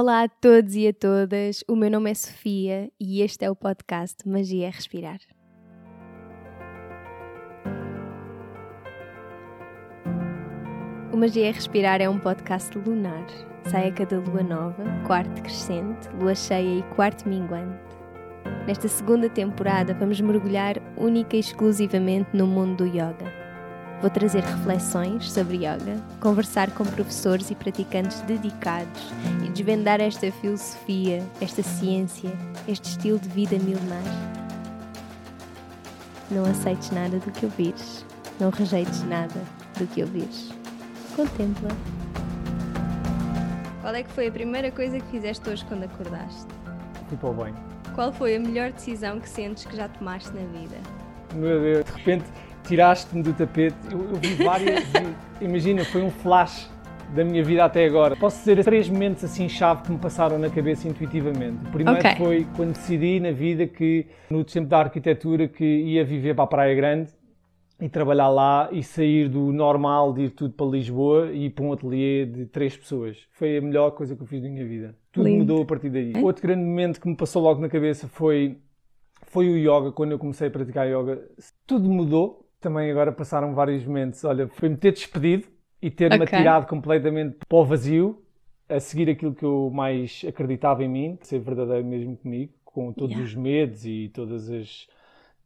Olá a todos e a todas, o meu nome é Sofia e este é o podcast Magia é Respirar. O Magia é Respirar é um podcast lunar. Sai a cada lua nova, quarto crescente, lua cheia e quarto minguante. Nesta segunda temporada vamos mergulhar única e exclusivamente no mundo do yoga. Vou trazer reflexões sobre yoga, conversar com professores e praticantes dedicados e desvendar esta filosofia, esta ciência, este estilo de vida milenar. Não aceites nada do que ouvires, não rejeites nada do que ouvires. Contempla. Qual é que foi a primeira coisa que fizeste hoje quando acordaste? Fui para o banho. Qual foi a melhor decisão que sentes que já tomaste na vida? Meu Deus, de repente tiraste-me do tapete. Eu, eu vi várias. imagina, foi um flash da minha vida até agora. Posso dizer três momentos assim chave que me passaram na cabeça intuitivamente. O primeiro Ok. foi quando decidi na vida que no tempo da arquitetura que ia viver para a Praia Grande e trabalhar lá e sair do normal de ir tudo para Lisboa e ir para um ateliê de três pessoas. Foi a melhor coisa que eu fiz na minha vida. Tudo Lindo. mudou a partir daí. Outro grande momento que me passou logo na cabeça foi foi o yoga, quando eu comecei a praticar yoga. Tudo mudou. Também agora passaram vários momentos. Olha, foi-me ter despedido e ter-me Ok. atirado completamente para o vazio, a seguir aquilo que eu mais acreditava em mim, ser verdadeiro mesmo comigo, com todos Yeah. os medos e todas as.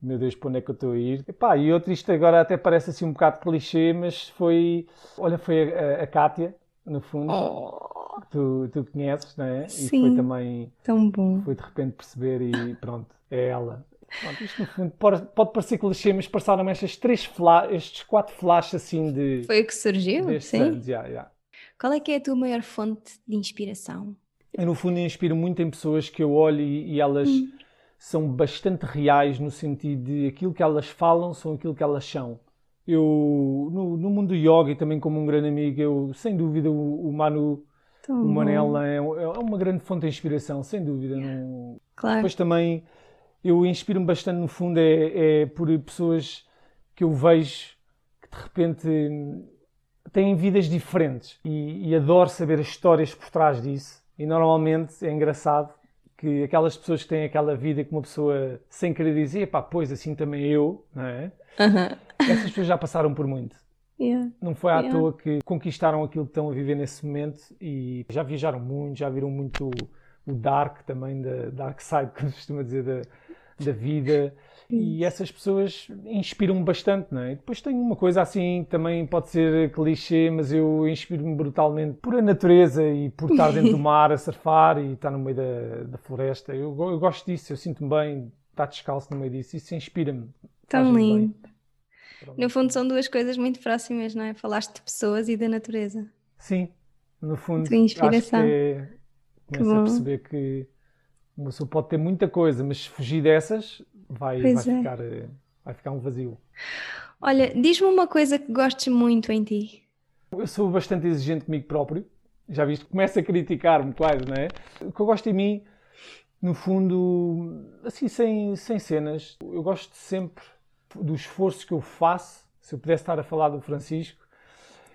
Meu Deus, para onde é que eu estou a ir? Epá, e outro, isto agora até parece assim um bocado clichê, mas foi. Olha, foi a, a, Kátia, no fundo, Oh, que tu, tu conheces, não é? E Sim. foi também tão bom. foi de repente perceber e pronto, é ela. Pronto, isto no fundo pode, pode parecer clichê, mas passaram estes três fla estes quatro flashes assim de Foi o que surgiu? Sim. anos. já, já. Qual é que é a tua maior fonte de inspiração? Eu no fundo inspiro muito em pessoas que eu olho e, e elas são bastante reais no sentido de aquilo que elas falam são aquilo que elas são. Eu, no, no mundo do yoga e também como um grande amigo, eu, sem dúvida o, o Manu, Tão o bom. Manel é, é uma grande fonte de inspiração, sem dúvida. Não, Claro. Depois também eu inspiro-me bastante no fundo é, é por pessoas que eu vejo que de repente têm vidas diferentes e, e adoro saber as histórias por trás disso. E normalmente é engraçado que aquelas pessoas que têm aquela vida que uma pessoa sem querer dizer, pá, pois assim também eu, não é? Essas pessoas já passaram por muito. Yeah. Não foi à Yeah. toa que conquistaram aquilo que estão a viver nesse momento e já viajaram muito, já viram muito o dark também, da dark side, como se costuma dizer, da, da vida. E essas pessoas inspiram-me bastante, não é? E Depois tem uma coisa assim, também pode ser clichê, mas eu inspiro-me brutalmente por a natureza e por estar dentro do mar a surfar e estar no meio da, da floresta. Eu, eu gosto disso, eu sinto-me bem estar descalço no meio disso, isso inspira-me. Tão lindo. No fundo são duas coisas muito próximas, não é? Falaste de pessoas e da natureza. Sim, no fundo, acho que é, começa a perceber que uma pessoa pode ter muita coisa, mas se fugir dessas, vai, vai, é. ficar, eh, vai ficar um vazio. Olha, diz-me uma coisa que gostes muito em ti. Eu sou bastante exigente comigo próprio, já viste, começo a criticar-me quase, não é? O que eu gosto em mim, no fundo, assim, sem, sem cenas, eu gosto sempre do esforço que eu faço. Se eu pudesse estar a falar do Francisco,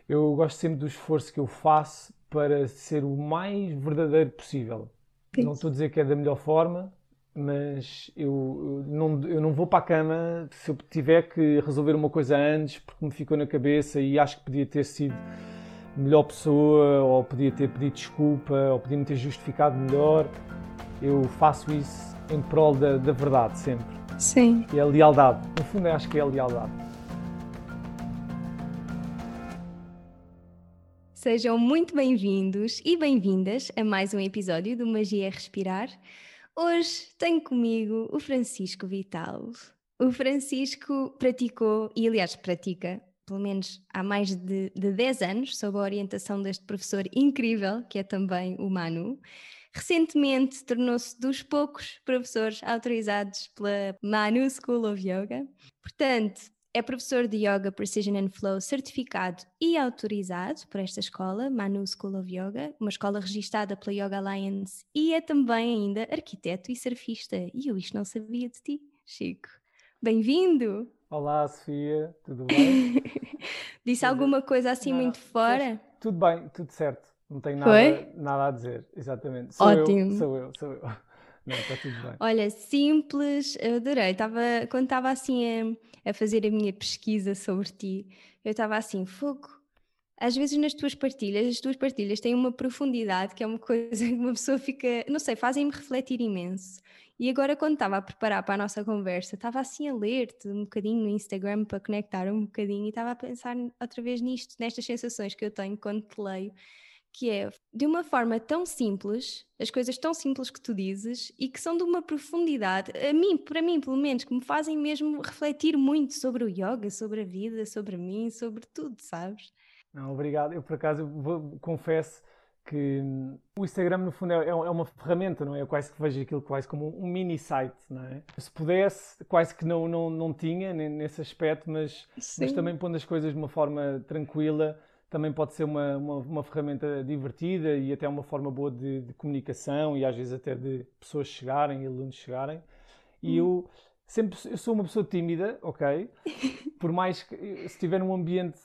eu gosto sempre do esforço que eu faço para ser o mais verdadeiro possível. Não estou a dizer que é da melhor forma, mas eu, eu não, eu não vou para a cama se eu tiver que resolver uma coisa antes porque me ficou na cabeça e acho que podia ter sido melhor pessoa ou podia ter pedido desculpa ou podia me ter justificado melhor. Eu faço isso em prol da, da verdade sempre. Sim. E é a lealdade. No fundo, acho que é a lealdade. Sejam muito bem-vindos e bem-vindas a mais um episódio do Magia é Respirar. Hoje tenho comigo o Francisco Vital. O Francisco praticou, e aliás pratica, pelo menos há mais de, de 10 anos, sob a orientação deste professor incrível, que é também o Manu. Recentemente tornou-se dos poucos professores autorizados pela Manu School of Yoga. Portanto, é professor de Yoga Precision and Flow certificado e autorizado por esta escola, Manu School of Yoga, uma escola registada pela Yoga Alliance, e é também ainda arquiteto e surfista. E eu isto não sabia de ti, Chico. Bem-vindo! Olá, Sofia, tudo bem? Disse é. alguma coisa assim Não, muito fora? Tudo bem, tudo certo. Não tenho nada, nada a dizer, exatamente. Sou Ótimo. Eu, sou eu, sou eu. Não, está tudo bem. Olha, simples, eu adorei. Tava, quando estava assim a, a, fazer a minha pesquisa sobre ti, eu estava assim, fogo. Às vezes nas tuas partilhas, as tuas partilhas têm uma profundidade que é uma coisa que uma pessoa fica, não sei, fazem-me refletir imenso. E agora, quando estava a preparar para a nossa conversa, estava assim a ler-te um bocadinho no Instagram para conectar um bocadinho e estava a pensar outra vez nisto, nestas sensações que eu tenho quando te leio que é de uma forma tão simples, as coisas tão simples que tu dizes e que são de uma profundidade, a mim, para mim, pelo menos, que me fazem mesmo refletir muito sobre o yoga, sobre a vida, sobre mim, sobre tudo, sabes? Não, obrigado. Eu, por acaso, vou, confesso que hum, o Instagram, no fundo, é, é, é, uma ferramenta, não é? Eu quase que vejo aquilo quase como um mini site, não é? Se pudesse, quase que não, não, não tinha nesse aspecto, mas, mas também pondo as coisas de uma forma tranquila, também pode ser uma, uma, uma, ferramenta divertida e até uma forma boa de, de, comunicação e às vezes até de pessoas chegarem alunos chegarem. E hum. eu sempre eu sou uma pessoa tímida, ok? Por mais que se estiver num ambiente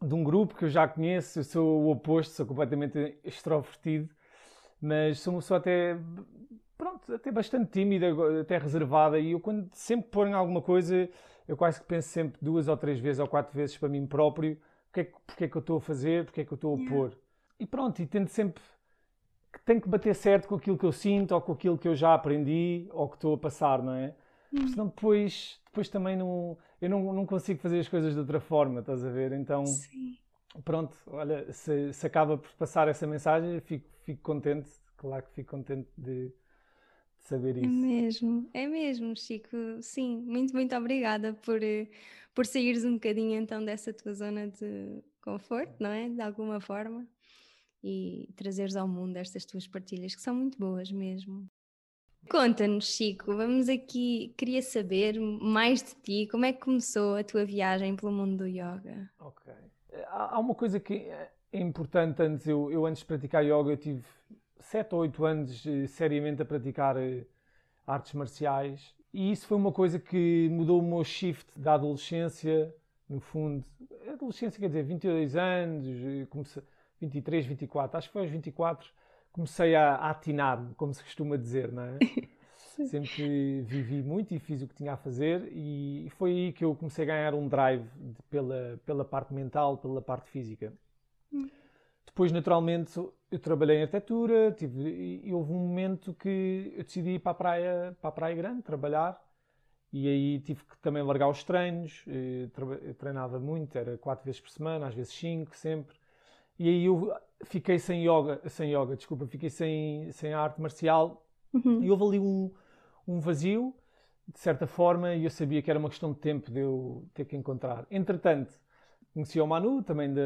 de um grupo que eu já conheço, eu sou o oposto, sou completamente extrovertido, mas sou uma pessoa até pronto, até bastante tímida, até reservada e eu quando sempre ponho alguma coisa, eu quase que penso sempre duas ou três vezes ou quatro vezes para mim próprio porque é, que, porque é que eu estou a fazer, porque é que eu estou a yeah. pôr. E pronto, e tento sempre que tem que bater certo com aquilo que eu sinto ou com aquilo que eu já aprendi ou que estou a passar, não é? Porque hum. senão depois, depois também não, eu não, não consigo fazer as coisas de outra forma, estás a ver? Então, Sim. pronto, olha, se, se acaba por passar essa mensagem, fico, fico contente, claro que fico contente de saber é isso. É mesmo, é mesmo, Chico. Sim, muito, muito obrigada por eh, por saíres um bocadinho então dessa tua zona de conforto, não é? De alguma forma, e trazeres ao mundo estas tuas partilhas, que são muito boas mesmo. Conta-nos, Chico, vamos aqui, queria saber mais de ti, como é que começou a tua viagem pelo mundo do yoga? Ok. Há uma coisa que é importante antes, eu, eu antes de praticar yoga, eu tive sete ou oito anos eh, seriamente a praticar eh, artes marciais e isso foi uma coisa que mudou o meu shift da adolescência, no fundo. Adolescência quer dizer 22 anos, comecei, 23, 24, acho que foi aos 24, comecei a, a atinar, como se costuma dizer, não é? Sempre vivi muito e fiz o que tinha a fazer e foi aí que eu comecei a ganhar um drive de, pela, pela parte mental, pela parte física. Hum. Depois, naturalmente, eu trabalhei em arquitetura tive, e houve um momento que eu decidi ir para a praia, para a praia grande, trabalhar. E aí tive que também largar os treinos. Eh, eu treinava muito, era quatro vezes por semana, às vezes cinco, sempre. E aí eu fiquei sem yoga, sem yoga, desculpa, fiquei sem, sem arte marcial. Uhum. E houve ali um, um vazio, de certa forma, e eu sabia que era uma questão de tempo de eu ter que encontrar. Entretanto, Conheci o Manu, também da,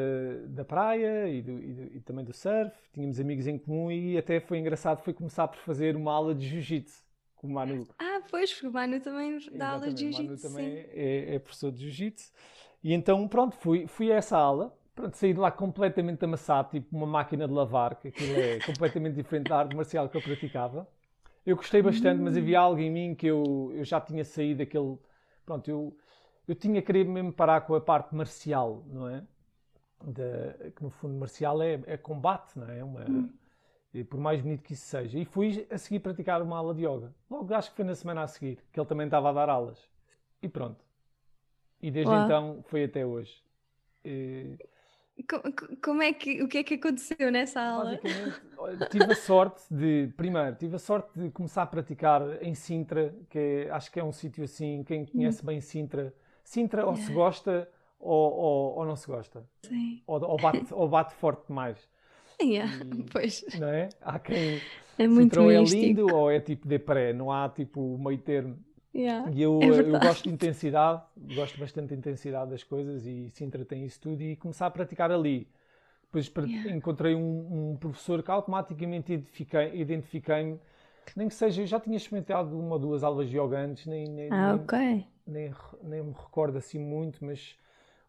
da praia e, do, e, do, e, também do surf. Tínhamos amigos em comum e até foi engraçado, foi começar por fazer uma aula de jiu-jitsu com o Manu. Ah, pois, porque o Manu também dá aula de jiu-jitsu. O Manu também é, é, professor de jiu-jitsu. E então, pronto, fui, fui a essa aula. Pronto, saí de lá completamente amassado, tipo uma máquina de lavar, que aquilo é completamente diferente da arte marcial que eu praticava. Eu gostei bastante, mas havia algo em mim que eu, eu já tinha saído daquele... Pronto, eu eu tinha querido mesmo parar com a parte marcial, não é? De, que no fundo marcial é, é combate, não é? Uma, hum. Por mais bonito que isso seja. E fui a seguir praticar uma aula de yoga. Logo acho que foi na semana a seguir, que ele também estava a dar aulas. E pronto. E desde Uau. então foi até hoje. E... Como é que, o que é que aconteceu nessa aula? Tive a sorte de, primeiro, tive a sorte de começar a praticar em Sintra, que é, acho que é um sítio assim, quem conhece hum. bem Sintra, Sintra ou se gosta ou, ou, ou, não se gosta. Sim. Ou, ou, bate, ou bate forte demais. Yeah, e, pois. Não é? Há quem. É muito Sintra ou é lindo ou é tipo de pré, não há tipo meio termo. Yeah, e eu, é eu gosto de intensidade, gosto bastante de intensidade das coisas e Sintra tem isso tudo e começar a praticar ali. Depois yeah. encontrei um, um, professor que automaticamente identifiquei-me, identifiquei nem que seja, eu já tinha experimentado uma ou duas aulas de yoga antes, nem, nem, ah, ok nem, nem me recordo assim muito, mas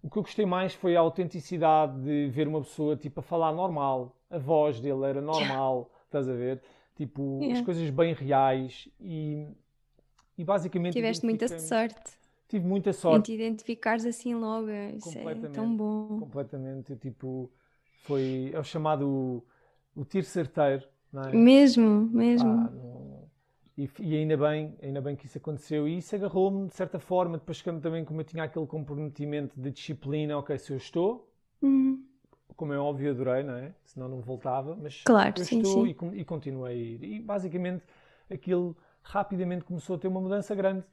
o que eu gostei mais foi a autenticidade de ver uma pessoa tipo a falar normal, a voz dele era normal, yeah. estás a ver? Tipo, yeah. as coisas bem reais e, e basicamente. Tiveste muita sorte. Tive muita sorte. Em te identificares assim logo, isso é tão bom. Completamente, tipo, Foi é o chamado o tiro certeiro, não é? Mesmo, mesmo. Ah, não- E, e ainda bem, ainda bem que isso aconteceu. E isso agarrou-me de certa forma, depois que também, como eu tinha aquele comprometimento de disciplina, ok, se eu estou, Hum, como é óbvio, adorei, não é? Senão não voltava, mas Claro, eu sim, estou sim. E, e continuei a ir. E basicamente aquilo rapidamente começou a ter uma mudança grande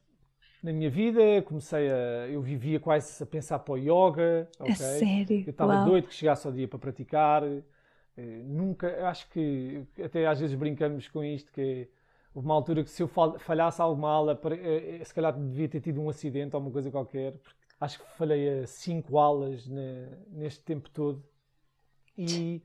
na minha vida. Comecei a. Eu vivia quase a pensar para o yoga, A ok? sério. Eu estava doido que chegasse ao dia para praticar. Eh, Nunca, acho que até às vezes brincamos com isto, que é, houve uma altura que se eu fal- falhasse alguma para- eh, eh, se calhar devia ter tido um acidente ou uma coisa qualquer, porque acho que falhei a cinco aulas ne- neste tempo todo. E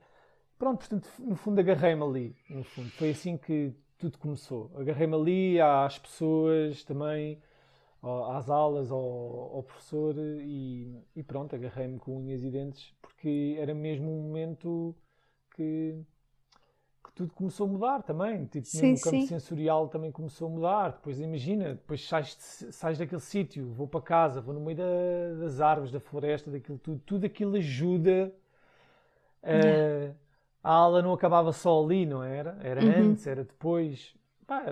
pronto, portanto, no fundo agarrei-me ali, no fundo. Foi assim que tudo começou. Agarrei-me ali às pessoas também, às aulas, ao, ao professor e, e pronto, agarrei-me com unhas e dentes porque era mesmo um momento que tudo começou a mudar também. Tipo, Sim, o campo sim. sensorial também começou a mudar. Depois imagina, depois sais, sais daquele sítio, vou para casa, vou no meio da- das árvores, da floresta, daquilo tudo. Tudo aquilo ajuda. a- Yeah. A aula não acabava só ali, não era? Era Uhum. antes, era depois. Pá,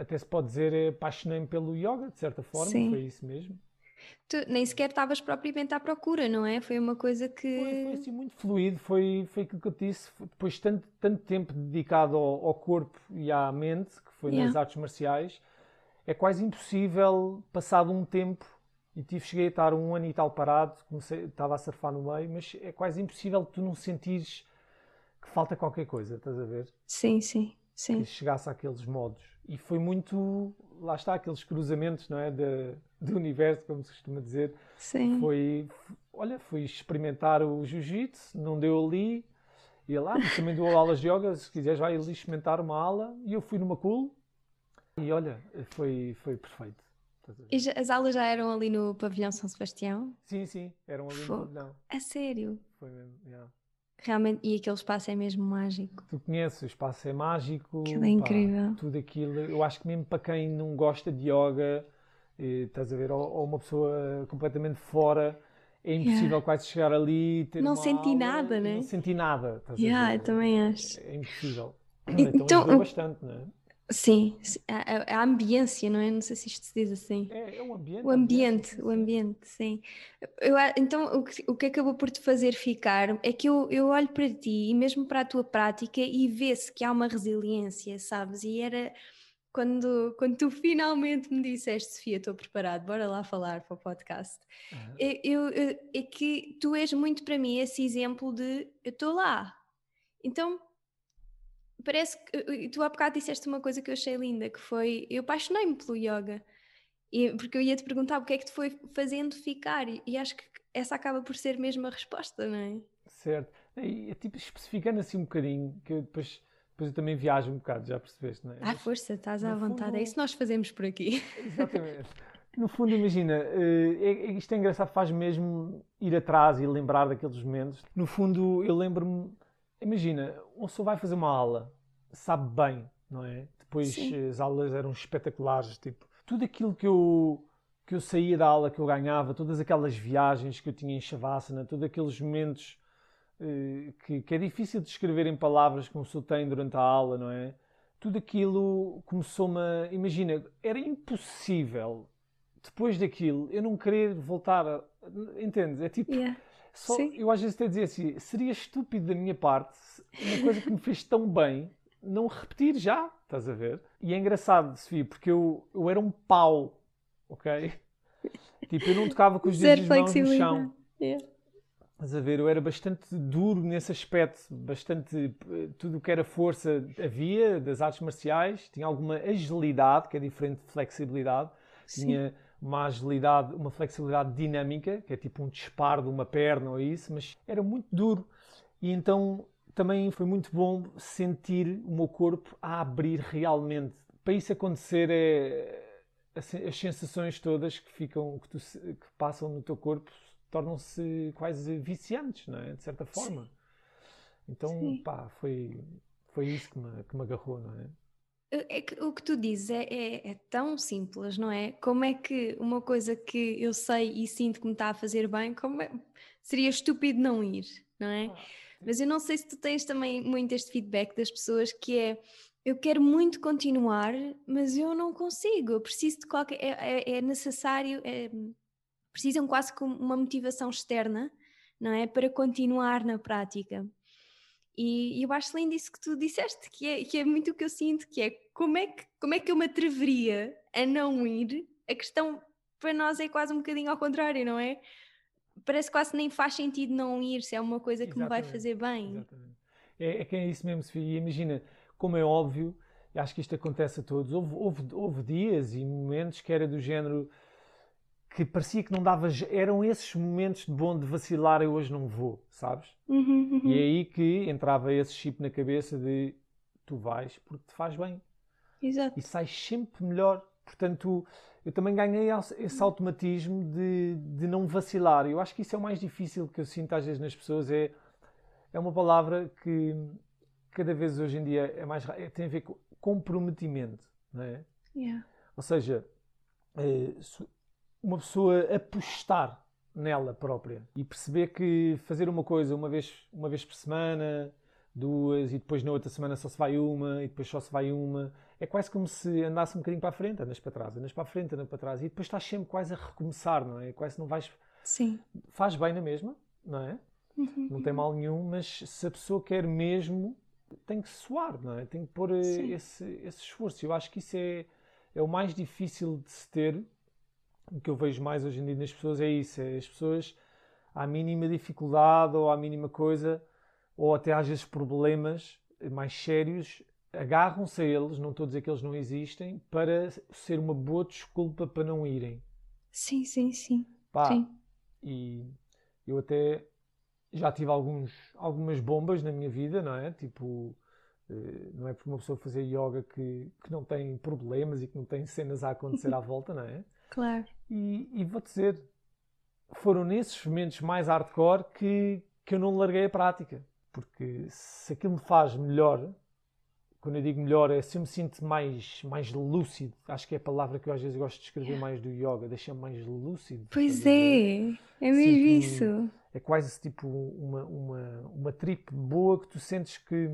até se pode dizer, eh, apaixonei-me pelo yoga, de certa forma, Sim. foi isso mesmo. Tu nem sequer estavas propriamente à procura, não é? Foi uma coisa que. Foi, foi assim muito fluido, foi, foi aquilo que eu te disse. Depois de tanto, tanto tempo dedicado ao, ao corpo e à mente, que foi nas Yeah. artes marciais, é quase impossível, passado um tempo, e tive, cheguei a estar um ano e tal parado, comecei, estava a surfar no meio, mas é quase impossível tu não sentires que falta qualquer coisa, estás a ver? Sim, sim, Que sim. chegasse àqueles modos. E foi muito, lá está, aqueles cruzamentos, não é? De, do universo, como se costuma dizer. Sim. Foi, olha, fui experimentar o jiu-jitsu, não deu ali. E lá, mas também dou aulas de yoga, se quiseres vai ali experimentar uma aula. E eu fui numa cool. E olha, foi, foi perfeito. E já- as aulas já eram ali no pavilhão São Sebastião? Sim, sim, eram ali no Fogo. pavilhão. A sério? Foi mesmo, yeah. Realmente, e aquele espaço é mesmo mágico. Tu conheces, o espaço é mágico. Aquilo é pá, incrível. tudo aquilo. Eu acho que mesmo para quem não gosta de yoga, eh, estás a ver, ou, ou uma pessoa completamente fora, é impossível quase chegar ali e ter Não senti aula nada, e né? Não senti nada, estás a Yeah, ver? eu também acho. É impossível. E- Então, então, eu- bastante, não é? Sim, a, a- a ambiência, não é? Não sei se isto se diz assim. É, é um ambiente. O ambiente, sim, o ambiente, sim. Eu então, o que, o que acabou por te fazer ficar é que eu, eu olho para ti e mesmo para a tua prática e vê-se que há uma resiliência, sabes? E era quando, quando tu finalmente me disseste, Sofia, estou preparado, bora lá falar para o podcast. Aham. Eu, eu- é que tu és muito para mim esse exemplo de eu estou lá. Então, parece que e tu há bocado disseste uma coisa que eu achei linda, que foi eu apaixonei-me pelo yoga. E, porque eu ia te perguntar o que é que te foi fazendo ficar, e, e acho que essa acaba por ser mesmo a resposta, não é? Certo. E, tipo, especificando assim um bocadinho, que eu depois, depois eu também viajo um bocado, já percebeste, não é? À Mas- força, estás à no vontade, é fundo- isso que nós fazemos por aqui. Exatamente. No fundo, imagina, eh, é- é- isto é engraçado, faz mesmo ir atrás e lembrar daqueles momentos. No fundo, eu lembro-me, imagina, uma pessoa vai fazer uma aula, sabe bem, não é? Depois Sim. eh, as aulas eram espetaculares, tipo, tudo aquilo que eu, que eu saía da aula, que eu ganhava, todas aquelas viagens que eu tinha em Shavasana, todos aqueles momentos que, que é difícil de descrever em palavras uma pessoa tem durante a aula, não é? Tudo aquilo começou-me a. Imagina, era impossível depois daquilo eu não querer voltar a. Entendes? É tipo. Yeah. Só, eu às vezes até dizia assim: seria estúpido da minha parte se uma coisa que me fez tão bem não repetir já, estás a ver? E é engraçado, Sofia, porque eu, eu era um pau, ok? Tipo, eu não tocava com os dedos mãos no chão. Yeah. Estás a ver? Eu era bastante duro nesse aspecto, bastante. eh, Tudo o que era força havia das artes marciais, tinha alguma agilidade, que é diferente de flexibilidade, Sim. tinha uma agilidade, uma flexibilidade dinâmica, que é tipo um disparo de uma perna ou isso, mas era muito duro. E então também foi muito bom sentir o meu corpo a abrir realmente. Para isso acontecer é as as sensações todas que ficam que, tu que passam no teu corpo tornam-se quase viciantes, não é? De certa forma. Então, Sim. pá, foi foi isso que me, que me agarrou, não é? É que o que tu dizes é, é- é tão simples, não é? Como é que uma coisa que eu sei e sinto que me está a fazer bem, como é- seria estúpido não ir, não é? Mas eu não sei se tu tens também muito este feedback das pessoas que é eu quero muito continuar, mas eu não consigo. Eu preciso de qualquer. É, é, é necessário. Precisam quase como uma motivação externa, não é? Para continuar na prática. E, eu acho lindo isso que tu disseste, que é, que é muito o que eu sinto, que é como é que, como é que eu me atreveria a não ir? A questão para nós é quase um bocadinho ao contrário, não é? Parece quase nem faz sentido não ir se é uma coisa que Exatamente. me vai fazer bem. Exatamente. É, é que é isso mesmo, Sofia. Imagina, como é óbvio, acho que isto acontece a todos. Houve, houve, houve dias e momentos que era do género que parecia que não dava. Eram esses momentos de bom de vacilar, eu hoje não vou, sabes? Uhum, uhum. E é aí que entrava esse chip na cabeça de tu vais porque te faz bem. Exato. E sais sempre melhor. Portanto, eu também ganhei esse automatismo de, de não vacilar. Eu acho que isso é o mais difícil que eu sinto às vezes nas pessoas. É, é uma palavra que cada vez hoje em dia é mais é, tem a ver com comprometimento, não é? Yeah. Ou seja, é, uma pessoa apostar nela própria e perceber que fazer uma coisa uma vez, uma vez por semana, duas, e depois na outra semana só se vai uma, e depois só se vai uma, é quase como se andasse um bocadinho para a frente, andas para trás, andas para a frente, andas para trás, e depois estás sempre quase a recomeçar, não é? Quase não vais. Sim. Faz bem na mesma, não é? Uhum. Não tem mal nenhum, mas se a pessoa quer mesmo, tem que suar, não é? Tem que pôr eh, esse, esse esforço. Eu acho que isso é, é o mais difícil de se ter o que eu vejo mais hoje em dia nas pessoas é isso: é as pessoas, à mínima dificuldade ou à mínima coisa, ou até às vezes problemas mais sérios, agarram-se a eles, não estou a dizer que eles não existem, para ser uma boa desculpa para não irem. Sim, sim, sim. Pá, sim. E eu até já tive alguns, algumas bombas na minha vida, não é? Tipo, eh, não é por uma pessoa fazer yoga que, que não tem problemas e que não tem cenas a acontecer à volta, não é? Claro. E, e vou dizer, foram nesses momentos mais hardcore que, que eu não larguei a prática. Porque se aquilo me faz melhor, quando eu digo melhor, é se eu me sinto mais, mais lúcido. Acho que é a palavra que eu às vezes gosto de escrever mais do yoga, deixa-me mais lúcido. Pois é, é mesmo isso. É quase tipo uma, uma, uma trip boa que tu sentes que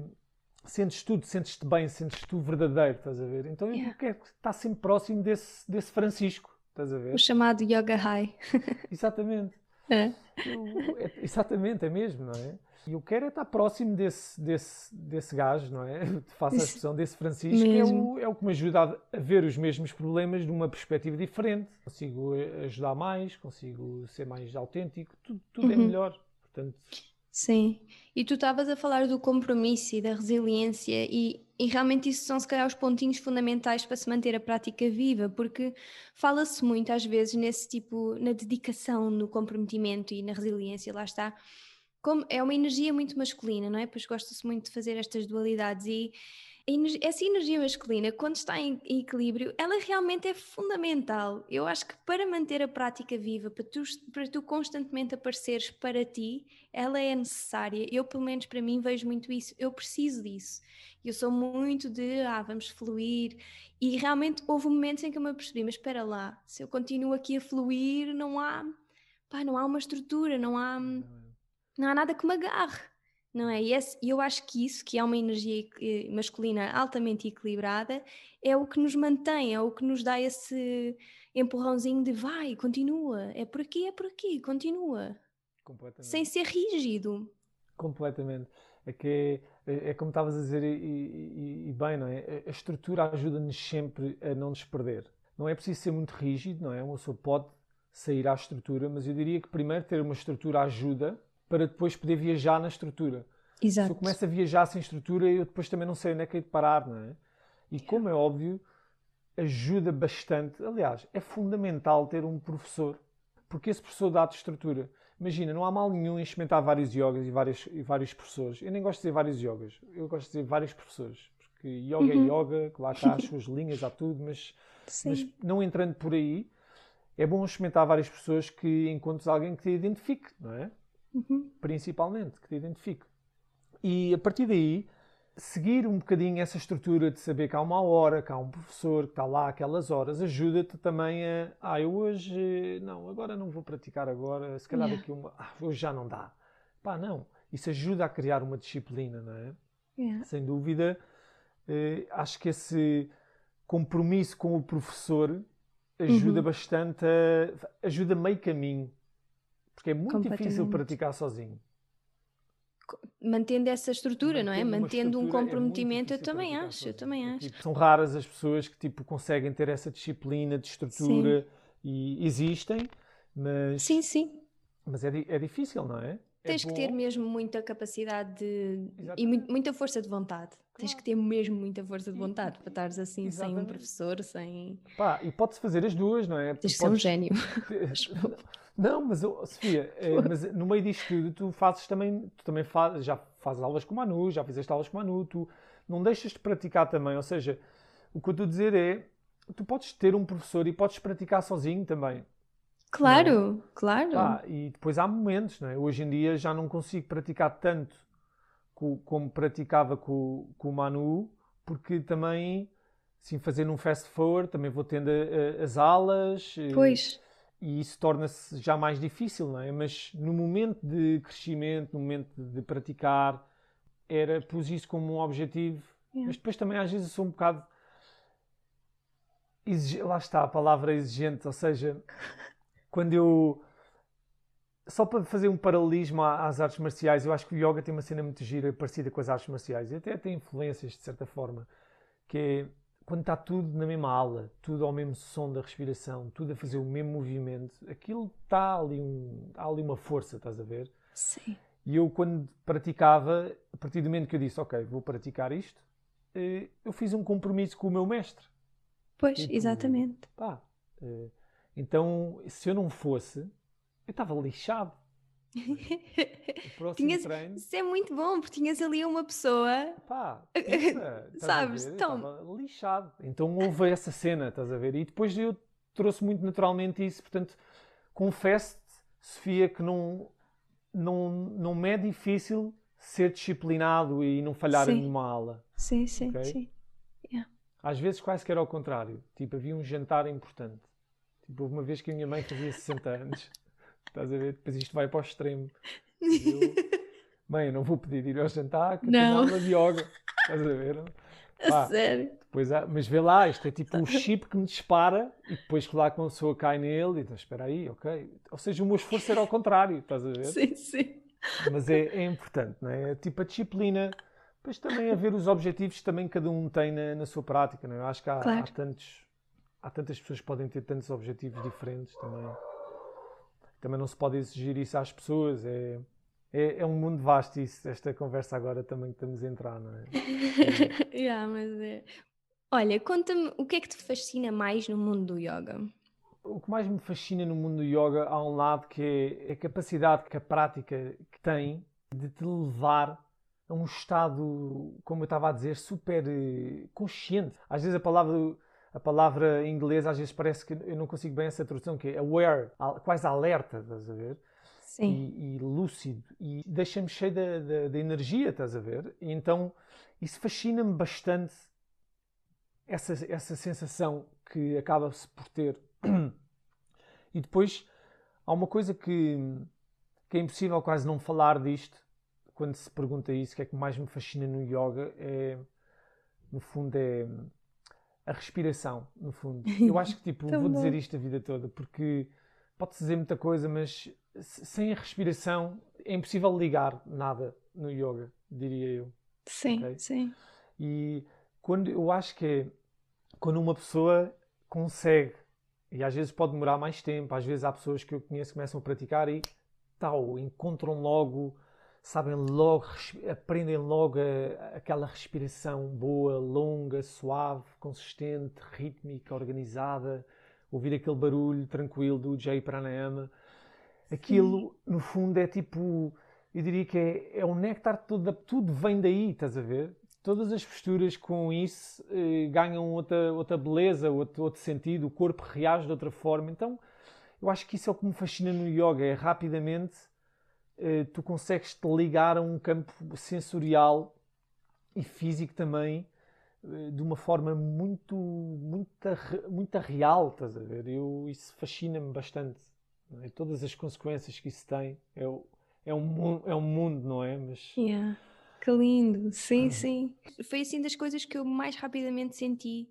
sentes tudo, sentes-te bem, sentes-te tu verdadeiro, estás a ver? Então yeah. eu quero estar sempre próximo desse, desse Francisco. Estás a ver? O chamado Yoga High. Exatamente. É. Eu, é, exatamente, é mesmo, não é? E eu quero é estar próximo desse, desse, desse gajo, não é? Faço a expressão desse Francisco, que é o, é o que me ajuda a ver os mesmos problemas de uma perspectiva diferente. Consigo ajudar mais, consigo ser mais autêntico, tudo, tudo é uhum. é melhor. Portanto, Sim, e tu estavas a falar do compromisso e da resiliência, e, e realmente isso são, se calhar, os pontinhos fundamentais para se manter a prática viva, porque fala-se muito, às vezes, nesse tipo, na dedicação, no comprometimento e na resiliência, lá está. Como é uma energia muito masculina, não é? Pois gosta-se muito de fazer estas dualidades, e essa energia masculina, quando está em equilíbrio, ela realmente é fundamental. Eu acho que para manter a prática viva, para tu, para tu constantemente apareceres para ti, ela é necessária. Eu, pelo menos para mim, vejo muito isso. Eu preciso disso. Eu sou muito de, ah, vamos fluir. E realmente houve momentos em que eu me apercebi, mas espera lá, se eu continuo aqui a fluir, não há, pá, não há uma estrutura, não há, não há nada que me agarre não é? E eu acho que isso, que é uma energia masculina altamente equilibrada, é o que nos mantém, é o que nos dá esse empurrãozinho de vai, continua, é por aqui, é por aqui, continua. Sem ser rígido. Completamente. É que é, é como estavas a dizer, e, e, e, bem, não é? A estrutura ajuda-nos sempre a não nos perder. Não é preciso ser muito rígido, não é? Uma pessoa pode sair à estrutura, mas eu diria que primeiro ter uma estrutura ajuda para depois poder viajar na estrutura. Exato. Se eu começo a viajar sem estrutura, eu depois também não sei onde é que é de parar, não é? E como é óbvio, ajuda bastante. Aliás, é fundamental ter um professor, porque esse professor dá-te estrutura. Imagina, não há mal nenhum em experimentar vários yogas e, vários, e vários professores. Eu nem gosto de dizer vários yogas, eu gosto de dizer vários professores. Porque yoga é uhum. é yoga, que há as suas linhas, há tudo, mas, mas não entrando por aí, é bom experimentar várias pessoas que encontres alguém que te identifique, não é? Uhum. principalmente, que te identifique. E a partir daí, seguir um bocadinho essa estrutura de saber que há uma hora, que há um professor que está lá aquelas horas, ajuda-te também a. Ah, eu hoje. Não, agora não vou praticar agora, se calhar yeah. daqui uma. Ah, hoje já não dá. Pá, não. isso ajuda a criar uma disciplina, não é? Yeah. Sem dúvida, eh, acho que esse compromisso com o professor ajuda Uhum. bastante, a, ajuda meio caminho, porque é muito difícil praticar sozinho. Mantendo essa estrutura, não é? Mantendo Mantendo um é comprometimento, eu difícil também acho, eu sozinho. também É acho. tipo, são raras as pessoas que tipo, conseguem ter essa disciplina de estrutura e existem, mas, Sim, sim. mas é, é difícil, não é? É Tens que ter mesmo muita capacidade de... e Exatamente. mui- muita força de vontade. Tens Claro. que ter mesmo muita força de vontade para estares assim sem um Exatamente. professor, sem. Pá, e pode-se fazer as duas, não é? Tens que ser um Podes- gênio. Eu. Não, mas oh, Sofia, eh, mas no meio disto tudo, tu fazes também, tu também fazes, já fazes aulas com o Manu, já fizeste aulas com o Manu, tu não deixas de praticar também, ou seja, o que eu estou a dizer é, tu podes ter um professor e podes praticar sozinho também. Claro, claro. Pá, e depois há momentos, não é? Hoje em dia já não consigo praticar tanto co- como praticava com, com o Manu, porque também, assim, fazer um fast forward, também vou tendo a- a- as aulas. eh, Pois, e isso torna-se já mais difícil, não é? Mas no momento de crescimento, no momento de praticar, era pus isso como um objetivo. Yeah. Mas depois também às vezes sou um bocado exige- lá está a palavra exigente, ou seja, quando eu só para fazer um paralelismo às artes marciais, eu acho que o yoga tem uma cena muito gira parecida com as artes marciais e até tem influências de certa forma, que é quando está tudo na mesma aula, tudo ao mesmo som da respiração, tudo a fazer o mesmo movimento, aquilo está ali, um, há ali uma força, estás a ver? sim. E eu, quando praticava, a partir do momento que eu disse, ok, vou praticar isto, eh, eu fiz um compromisso com o meu mestre. Pois, Tipo, exatamente. Pá, eh, então, se eu não fosse, eu estava lixado. O próximo Tinhas- treino, Isso é muito bom, porque tinhas ali uma pessoa. pá, pensa, Sabes, então- lixado. Então houve essa cena, estás a ver? E depois eu trouxe muito naturalmente isso. Portanto, confesso-te, Sofia, que não, não, não me é difícil ser disciplinado e não falhar Sim. em nenhuma aula. Sim, sim, Ok. sim. Às vezes quase que era ao contrário. Tipo, havia um jantar importante. Tipo, houve uma vez que a minha mãe fazia 60 anos. Estás a ver? Depois isto vai para o extremo. Eu, mãe, eu não vou pedir ir ao jantar, que eu tenho Não. aula de yoga. Estás a ver? Pá, A sério. Depois há- mas vê lá, isto é tipo um chip que me dispara e depois que lá com a pessoa cai nele e então espera aí, ok. Ou seja, o meu esforço era ao contrário, estás a ver? Sim, sim. Mas é, é importante, não é? Tipo a disciplina, depois também haver os objetivos que também cada um tem na, na sua prática, não é? Eu acho que há, Claro. há tantos, há tantas pessoas que podem ter tantos objetivos diferentes também. Também não se pode exigir isso às pessoas, é, é, é um mundo vasto isso, esta conversa agora também que estamos a entrar, não é? yeah, mas é. Olha, conta-me o que é que te fascina mais no mundo do yoga? O que mais me fascina no mundo do yoga há um lado que é a capacidade que a prática que tem de te levar a um estado, como eu estava a dizer, super eh, consciente. Às vezes a palavra, a palavra em inglês às vezes parece que eu não consigo bem essa tradução, que é aware, quase alerta, estás a ver? Sim. E, e lúcido. E deixa-me cheio de, de- de energia, estás a ver? E então isso fascina-me bastante essa, essa sensação que acaba-se por ter. E depois há uma coisa que, que é impossível quase não falar disto quando se pergunta isso, o que é que mais me fascina no yoga é, no fundo, é a respiração, no fundo. Eu acho que, tipo, vou dizer isto a vida toda, porque pode-se dizer muita coisa, mas se- sem a respiração é impossível ligar nada no yoga, diria eu. Sim, ok. sim. E quando eu acho que é quando uma pessoa consegue, e às vezes pode demorar mais tempo, às vezes há pessoas que eu conheço que começam a praticar e tal, encontram logo, sabem logo, aprendem logo a- aquela respiração boa, longa, suave, consistente, rítmica, organizada, ouvir aquele barulho tranquilo do Jay Pranayama. Aquilo, no fundo, é tipo, eu diria que é, é o néctar todo, tudo vem daí, estás a ver? Todas as posturas com isso eh, ganham outra, outra beleza, outro, outro sentido, o corpo reage de outra forma. Então, eu acho que isso é o que me fascina no yoga, é rapidamente eh, tu consegues te ligar a um campo sensorial e físico também eh, de uma forma muito, muito, muito real, estás a ver? Eu, isso fascina-me bastante. é? Todas as consequências que isso tem, é, é um, é um mundo, não é? Mas... Yeah. Que lindo, sim, sim. Foi assim das coisas que eu mais rapidamente senti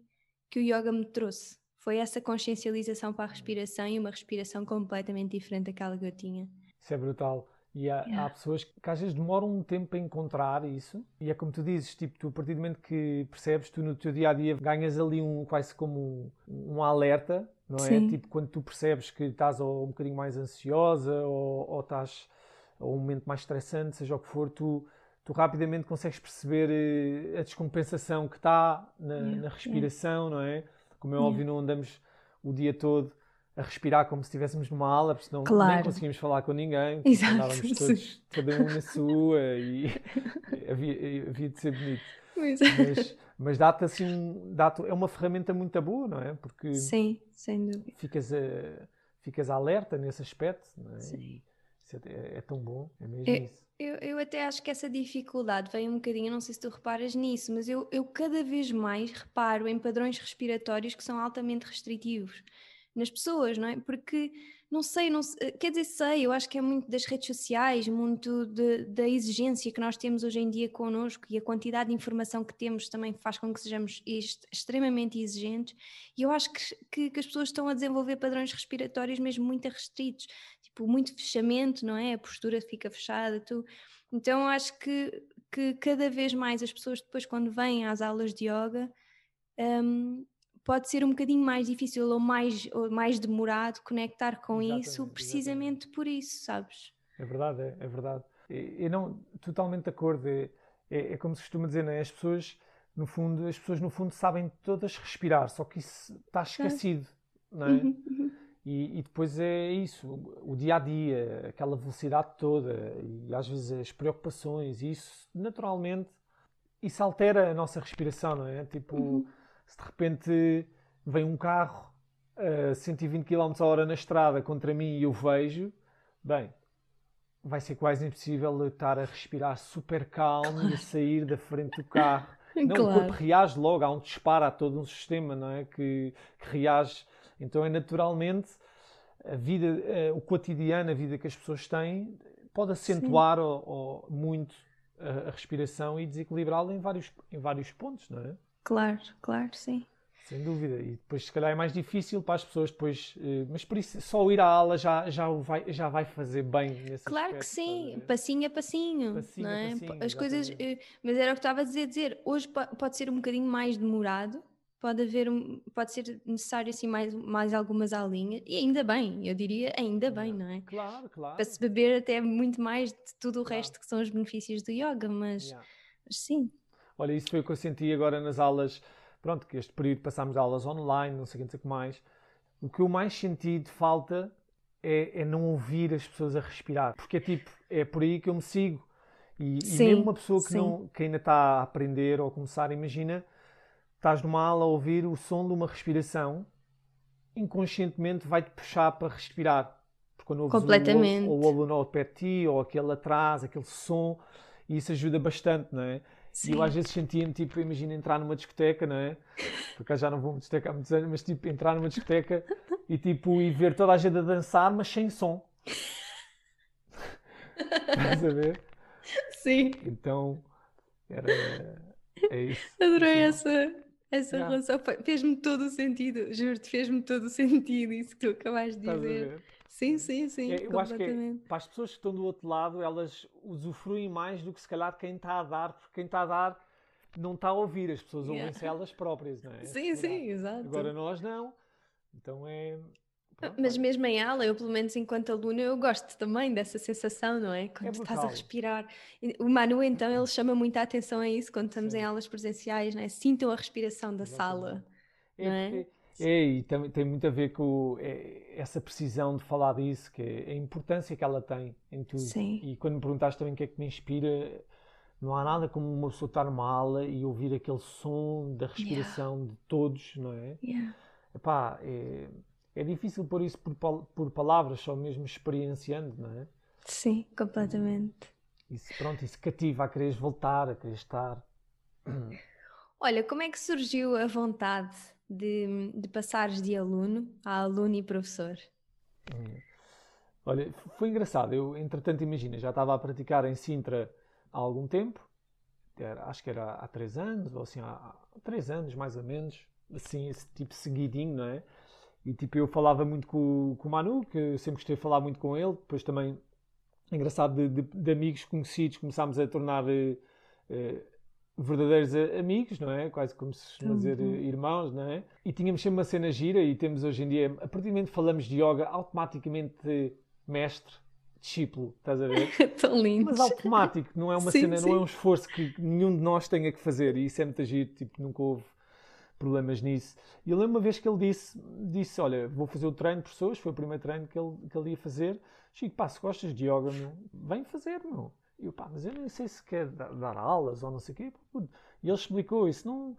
que o yoga me trouxe. Foi essa consciencialização para a respiração e uma respiração completamente diferente daquela que eu tinha. Isso é brutal. E há, yeah. há, pessoas que às vezes demoram um tempo a encontrar isso. E é como tu dizes, tipo, tu a partir do momento que percebes, tu no teu dia a dia ganhas ali um quase como um, um alerta, não é? Sim. Tipo, quando tu percebes que estás ou um bocadinho mais ansiosa ou, ou estás ou um momento mais estressante, seja o que for, tu, tu rapidamente consegues perceber eh, a descompensação que está na, yeah. na respiração, yeah. não é? Como é óbvio, não andamos o dia todo a respirar como se estivéssemos numa aula, porque senão claro. nem conseguíamos falar com ninguém. Exato. Andávamos todos, cada um na sua e havia, havia de ser bonito. Mas, mas dá-te assim, dá é uma ferramenta muito boa, não é? Porque Sim, sem dúvida. Ficas, a, ficas alerta nesse aspecto, não é? Sim. É, é, tão bom, é mesmo eu, isso. Eu, eu até acho que essa dificuldade vem um bocadinho, não sei se tu reparas nisso, mas eu, eu cada vez mais reparo em padrões respiratórios que são altamente restritivos nas pessoas, não é? Porque não sei, não sei, quer dizer, sei, eu acho que é muito das redes sociais, muito de, da exigência que nós temos hoje em dia connosco e a quantidade de informação que temos também faz com que sejamos extremamente exigentes. E eu acho que, que, que, as pessoas estão a desenvolver padrões respiratórios mesmo muito restritos, tipo, muito fechamento, não é? A postura fica fechada, tu. Então acho que, que cada vez mais as pessoas depois, quando vêm às aulas de yoga, um, pode ser um bocadinho mais difícil ou mais, ou mais demorado conectar com exatamente, isso, precisamente exatamente. por isso, sabes? É verdade, é, é verdade. Eu não, totalmente de acordo. É, é, é, como se costuma dizer, não é? As pessoas, no fundo, as pessoas no fundo sabem todas respirar, só que isso está esquecido, não é? Uhum, uhum. E, e, depois é isso, o dia a dia, aquela velocidade toda e às vezes as preocupações, e isso naturalmente isso altera a nossa respiração, não é? Tipo, uhum se de repente vem um carro a 120 km a hora na estrada contra mim e eu vejo, bem, vai ser quase impossível estar a respirar super calmo claro. e a sair da frente do carro. Não, claro. o corpo reage logo, há um disparo, há todo um sistema não é? que, que reage. Então é naturalmente a vida, o cotidiano, a vida que as pessoas têm, pode acentuar ou, ou muito a, a respiração e desequilibrá-la em vários, em vários pontos, não é? Claro, claro, sim. Sem dúvida. E depois, se calhar, é mais difícil para as pessoas depois. Eh, mas por isso, só ir à aula já, já, vai, já vai fazer bem nesse Claro aspecto, que sim, passinho a passinho. passinho, não é? passinho as coisas. Eh, mas era o que estava a dizer, dizer. Hoje pode ser um bocadinho mais demorado, pode haver um, pode ser necessário assim mais, mais algumas aulinhas e ainda bem, eu diria ainda bem, não é? Claro, claro. Para se beber até muito mais de tudo o claro. resto que são os benefícios do yoga, mas, yeah. mas sim. Olha, isso foi o que eu senti agora nas aulas. Pronto, que este período passámos aulas online, não sei o que mais. O que eu mais senti de falta é, é, não ouvir as pessoas a respirar. Porque é tipo, é por aí que eu me sigo. E, sim, e mesmo uma pessoa que, não, que ainda está a aprender ou a começar, imagina, estás numa aula a ouvir o som de uma respiração, inconscientemente vai-te puxar para respirar. Porque quando ouves Completamente. o, o aluno ao pé de ti, ou aquele atrás, aquele som, e isso ajuda bastante, não é? Sim. E eu às vezes sentia-me, tipo, imagina entrar numa discoteca, não é? Porque já não vou uma discoteca há muitos anos, mas tipo, entrar numa discoteca e tipo, e ver toda a gente a dançar, mas sem som. Estás a ver? Sim. Então, era. É isso. Adorei essa, essa yeah. relação. Fez-me todo o sentido, juro-te, fez-me todo o sentido isso que tu acabaste de dizer. Sim, sim, sim. É, eu acho que é, para as pessoas que estão do outro lado, elas usufruem mais do que se calhar quem está a dar, porque quem está a dar não está a ouvir, as pessoas yeah. ouvem-se elas próprias, não é? Sim, sim, exato. Agora nós não. Então é. Pronto, Mas mesmo em aula, eu pelo menos enquanto aluna, eu gosto também dessa sensação, não é? Quando é estás a respirar. O Manu, então, ele chama muita atenção a isso quando estamos sim. em aulas presenciais, não é? Sintam a respiração da Exatamente. sala. É, não é? É, e tem, tem muito a ver com é, essa precisão de falar disso, que é a importância que ela tem em tudo. Sim. E quando me perguntaste também o que é que me inspira, não há nada como uma pessoa estar numa aula e ouvir aquele som da respiração yeah. de todos, não é? Yeah. Epá, é, é difícil pôr isso por, por palavras, só mesmo experienciando, não é? Sim, completamente. Isso, pronto, isso cativa a querer voltar, a querer estar. Olha, como é que surgiu a vontade de, de passares de aluno a aluno e professor? Olha, foi engraçado. Eu, entretanto, imagina, já estava a praticar em Sintra há algum tempo. Era, acho que era há três anos, ou assim, há, há três anos mais ou menos. Assim, esse tipo seguidinho, não é? E tipo, eu falava muito com, com o Manu, que eu sempre gostei de falar muito com ele. Depois também, engraçado, de, de, de amigos conhecidos, começámos a tornar uh, uh, verdadeiros amigos, não é? Quase como se dizer uhum. irmãos, não é? E tínhamos sempre uma cena gira e temos hoje em dia, a partir do momento que falamos de yoga, automaticamente mestre, discípulo, estás a ver? Tão lindo. Mas automático, não é uma sim, cena, sim. não é um esforço que nenhum de nós tenha que fazer e isso é muito giro, tipo, nunca houve problemas nisso. E eu lembro uma vez que ele disse, disse olha, vou fazer o treino de pessoas, foi o primeiro treino que ele, que ele ia fazer. Chico, pá, se gostas de yoga, meu, vem fazer, meu. E eu, pá, mas eu nem sei se quer dar, aulas ou não sei o quê. E ele explicou isso, não...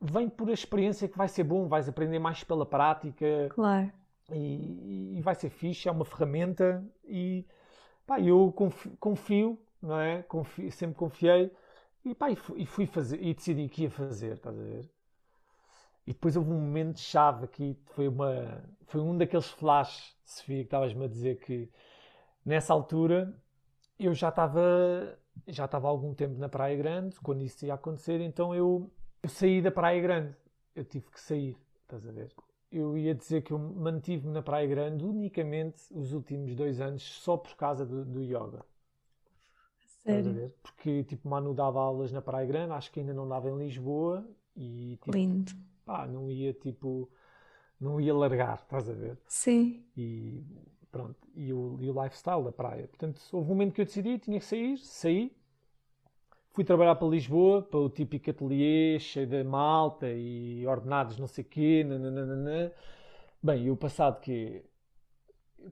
Vem por a experiência que vai ser bom, vais aprender mais pela prática. Claro. E, e vai ser fixe, é uma ferramenta e, pá, eu confio, confio não é? Confio, sempre confiei e, pá, e fui, e fui fazer, e decidi que ia fazer, estás a ver? E depois houve um momento chave aqui, foi, uma, foi um daqueles flashes, Sofia, que estavas-me a dizer que nessa altura eu já estava já estava algum tempo na Praia Grande, quando isso ia acontecer, então eu, eu saí da Praia Grande. Eu tive que sair, estás a ver? Eu ia dizer que eu mantive-me na Praia Grande unicamente os últimos dois anos só por causa do, do yoga. Sério? Porque, tipo, Manu dava aulas na Praia Grande, acho que ainda não dava em Lisboa e, tipo, Lindo pá, não ia tipo, não ia largar, estás a ver? Sim. E pronto, e o, e o lifestyle da praia. Portanto, houve um momento que eu decidi, tinha que sair, saí, fui trabalhar para Lisboa, para o típico ateliê, cheio de malta e ordenados não sei o quê, nananana. Bem, e o passado que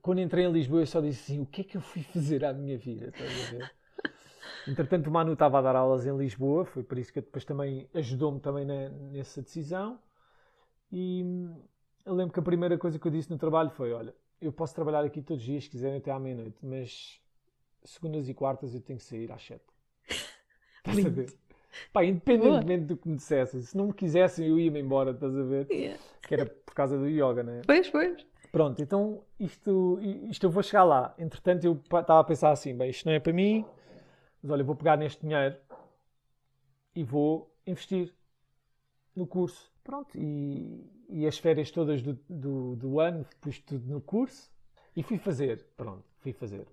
quando entrei em Lisboa eu só disse assim, o que é que eu fui fazer à minha vida, estás a ver? Entretanto, o Manu estava a dar aulas em Lisboa, foi por isso que depois também ajudou-me também na, nessa decisão. E eu lembro que a primeira coisa que eu disse no trabalho foi: Olha, eu posso trabalhar aqui todos os dias, se quiserem, até à meia-noite, mas segundas e quartas eu tenho que sair às sete. Estás a ver? Pá, independentemente Boa. do que me dissessem, se não me quisessem, eu ia-me embora, estás a ver? Yeah. Que era por causa do yoga, não é? Pois, pois. Pronto, então isto, isto eu vou chegar lá. Entretanto, eu estava a pensar assim: bem, isto não é para mim, mas olha, vou pegar neste dinheiro e vou investir no curso. Pronto, e, e as férias todas do, do, do ano, pus tudo no curso e fui fazer. Pronto, fui fazer.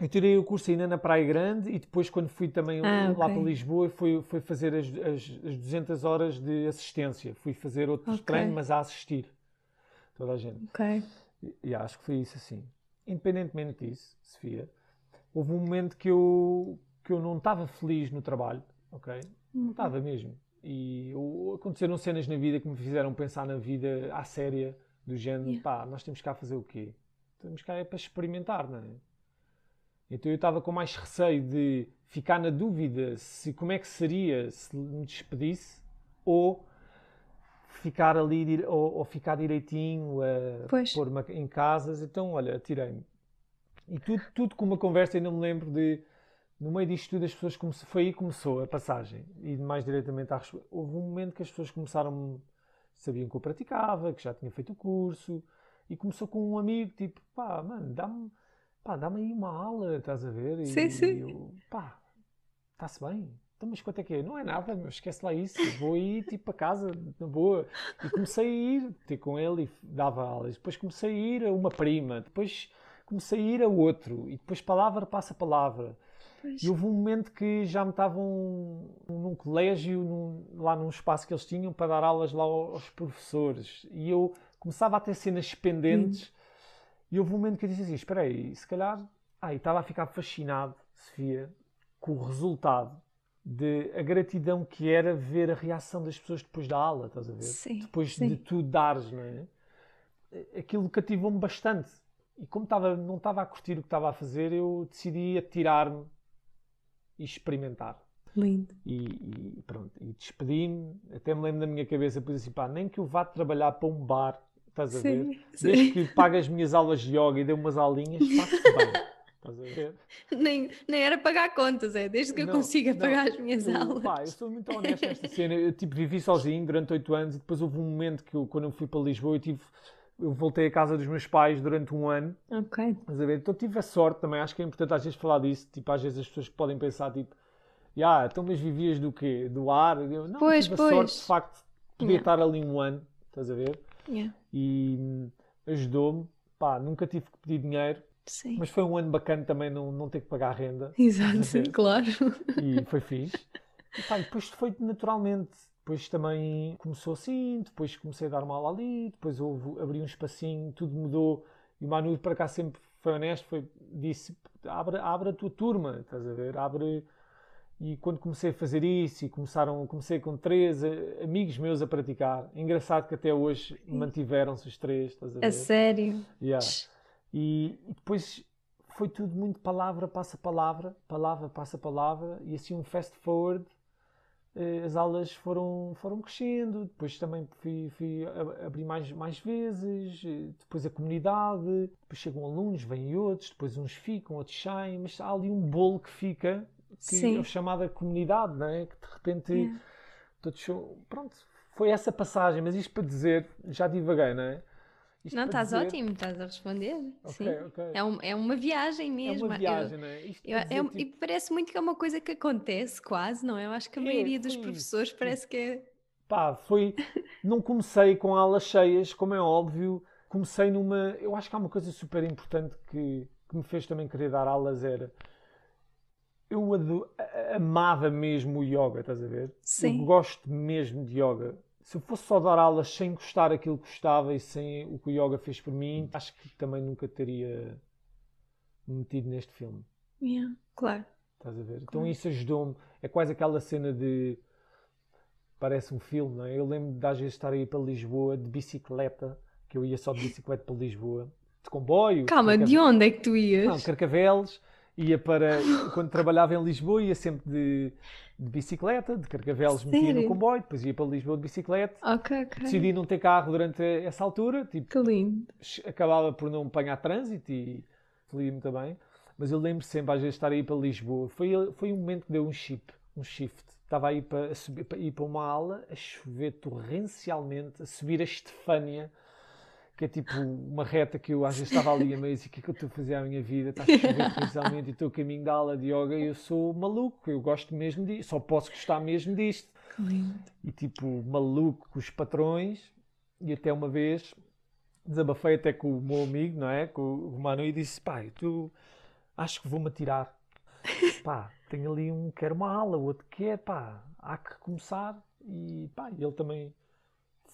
Eu tirei o curso ainda na Praia Grande e depois, quando fui também ah, lá okay. para Lisboa, fui, fui fazer as, as, as 200 horas de assistência. Fui fazer outros okay. treinos, mas a assistir toda a gente. Ok. E, e acho que foi isso assim. Independentemente disso, Sofia, houve um momento que eu, que eu não estava feliz no trabalho, ok? Não estava mesmo. E eu, aconteceram cenas na vida que me fizeram pensar na vida à séria, do género, yeah. pá, nós temos cá fazer o quê? Temos cá é para experimentar, não é? Então eu estava com mais receio de ficar na dúvida se como é que seria se me despedisse ou ficar ali ou, ou ficar direitinho a pôr-me em casas. Então, olha, atirei-me. E tudo, tudo com uma conversa, ainda me lembro de, no meio disto tudo, as pessoas começou, foi aí que começou a passagem. E mais diretamente à resposta. Houve um momento que as pessoas começaram, sabiam que eu praticava, que já tinha feito o curso, e começou com um amigo, tipo, pá, mano, dá-me pá, dá aí uma aula, estás a ver? E, sim, sim. E eu, pá, está-se bem. Então, mas quanto é que é? Não é nada, meu, esquece lá isso. Vou ir tipo a casa, na boa. E comecei a ir ter com ele e dava aulas. Depois comecei a ir a uma prima. Depois comecei a ir a outro e depois palavra passa palavra. Pois. E houve um momento que já me estavam num colégio, num, lá num espaço que eles tinham para dar aulas lá aos professores. E eu começava a ter cenas pendentes. Hum. E houve um momento que eu disse assim: Espera aí, se calhar. Ah, e estava a ficar fascinado, Sofia, com o resultado de a gratidão que era ver a reação das pessoas depois da aula, estás a ver? Sim, depois sim. de tu dares, não é? Aquilo cativou-me bastante. E como estava, não estava a curtir o que estava a fazer, eu decidi atirar-me e experimentar. Lindo. E, e pronto, e despedi-me. Até me lembro da minha cabeça, pois assim, pá, nem que eu vá trabalhar para um bar, estás a sim, ver? Sim. Desde que pague as minhas aulas de yoga e dê umas aulinhas, faço bem. Estás a ver? Nem, nem era pagar contas, é desde que não, eu consiga não, pagar as minhas eu, aulas. Pá, eu sou muito honesto nesta cena. Eu tipo, vivi sozinho durante oito anos e depois houve um momento que eu, quando eu fui para Lisboa, eu tive eu voltei à casa dos meus pais durante um ano. Ok. Estás a ver? Então tive a sorte também, acho que é importante às vezes falar disso. Tipo, às vezes as pessoas podem pensar, tipo, ah, então mas vivias do quê? Do ar? Eu, não, Pois, tive a pois. sorte de facto de poder Yeah. estar ali um ano, estás a ver? Yeah. E hum, ajudou-me. Pá, nunca tive que pedir dinheiro, Sim. mas foi um ano bacana também não, não ter que pagar renda. Exato, sim, claro. e foi fixe. E, pá, depois foi naturalmente. Depois também começou assim, depois comecei a dar aula ali, depois houve, abri um espacinho, tudo mudou. E o Manu para cá sempre foi honesto, foi, disse, abre, abre a tua turma, estás a ver? Abre... E quando comecei a fazer isso e começaram, comecei com três amigos meus a praticar. Engraçado que até hoje mantiveram-se os três, estás a ver? A sério. Yeah. E, e depois foi tudo muito palavra passa palavra, palavra passa palavra, e assim um fast forward. Eh, As aulas foram, foram crescendo, depois também fui, fui a- abrir mais, mais vezes, eh, depois a comunidade, depois chegam alunos, vêm outros, depois uns ficam, outros saem, mas há ali um bolo que fica, que Sim. é o chamada comunidade, não é? Que de repente Yeah. todos são- Pronto, foi essa passagem, mas isto para dizer, já divaguei, não é? Isto Não, estás dizer- ótimo, estás a responder. Ok, Sim. ok. É, um- é uma viagem É mesmo. uma Eu- viagem, é? Eu- para dizer, é tipo, E parece muito que é uma coisa que acontece, quase, não é? Eu acho que a É, maioria dos professores parece que é. pá, foi. Não comecei com aulas cheias, como é óbvio. Comecei numa. Eu acho que há uma coisa super importante que, que me fez também querer dar aulas era. Eu ado- amava mesmo o yoga, estás a ver? Sim. Eu gosto mesmo de yoga. Se eu fosse só dar aulas sem gostar aquilo que gostava e sem o que o yoga fez por mim, acho que também nunca teria me metido neste filme. Yeah, claro. Estás a ver? Então Claro. isso ajudou-me. É quase aquela cena de. Parece um filme, não é? Eu lembro de às vezes estar aí para Lisboa de bicicleta, que eu ia só de bicicleta para Lisboa, de comboio. Calma, de onde é que tu ias? Não, Carcavelos, ia para. Quando trabalhava em Lisboa, ia sempre de, de bicicleta, de Carcavelos metia no comboio, depois ia para Lisboa de bicicleta. Ok, ok. Decidi não ter carro durante essa altura, tipo, Que lindo. acabava por não apanhar trânsito e muito bem. Mas eu lembro sempre, às vezes, estar aí para Lisboa. Foi, foi um momento que deu um chip, um shift. Estava aí para, subir, para ir para uma aula, a chover torrencialmente, a subir a Estefânia, que é tipo uma reta que eu às vezes estava ali a meio e o que é que eu estou a fazer à minha vida? Está a chover torrencialmente e estou a caminho da aula de yoga e eu sou maluco, eu gosto mesmo disto, só posso gostar mesmo disto lindo. e tipo maluco com os patrões e até uma vez desabafei até com o meu amigo, não é? Com o Manu e disse, pai, tu acho que vou-me atirar. Pá, tenho ali um quer uma aula, o outro quer, pá, há que começar e pá, ele também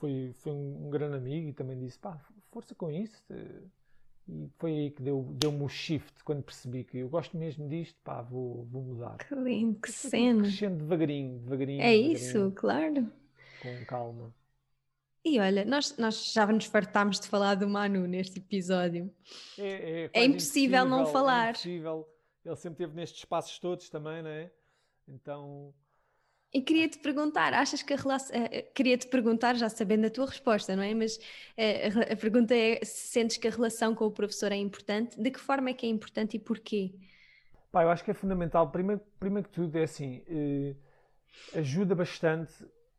foi, foi um, um grande amigo e também disse, pá, força com isso. E foi aí que deu- deu-me o shift quando percebi que eu gosto mesmo disto, pá, vou, vou mudar. Que lindo, que cena. Crescendo devagarinho, devagarinho. É devagarinho, isso, claro. Com calma. E olha, nós, nós já nos fartámos de falar do Manu neste episódio. É, É impossível não falar. É impossível. Ele sempre esteve nestes espaços todos também, não é? Então, E queria-te perguntar, achas que a relação. queria-te perguntar, já sabendo a tua resposta, não é? Mas eh, a, pergunta é: se sentes que a relação com o professor é importante? De que forma é que é importante e porquê? pá, eu acho que é fundamental. Primeiro, primeiro que tudo, é assim, eh, ajuda bastante.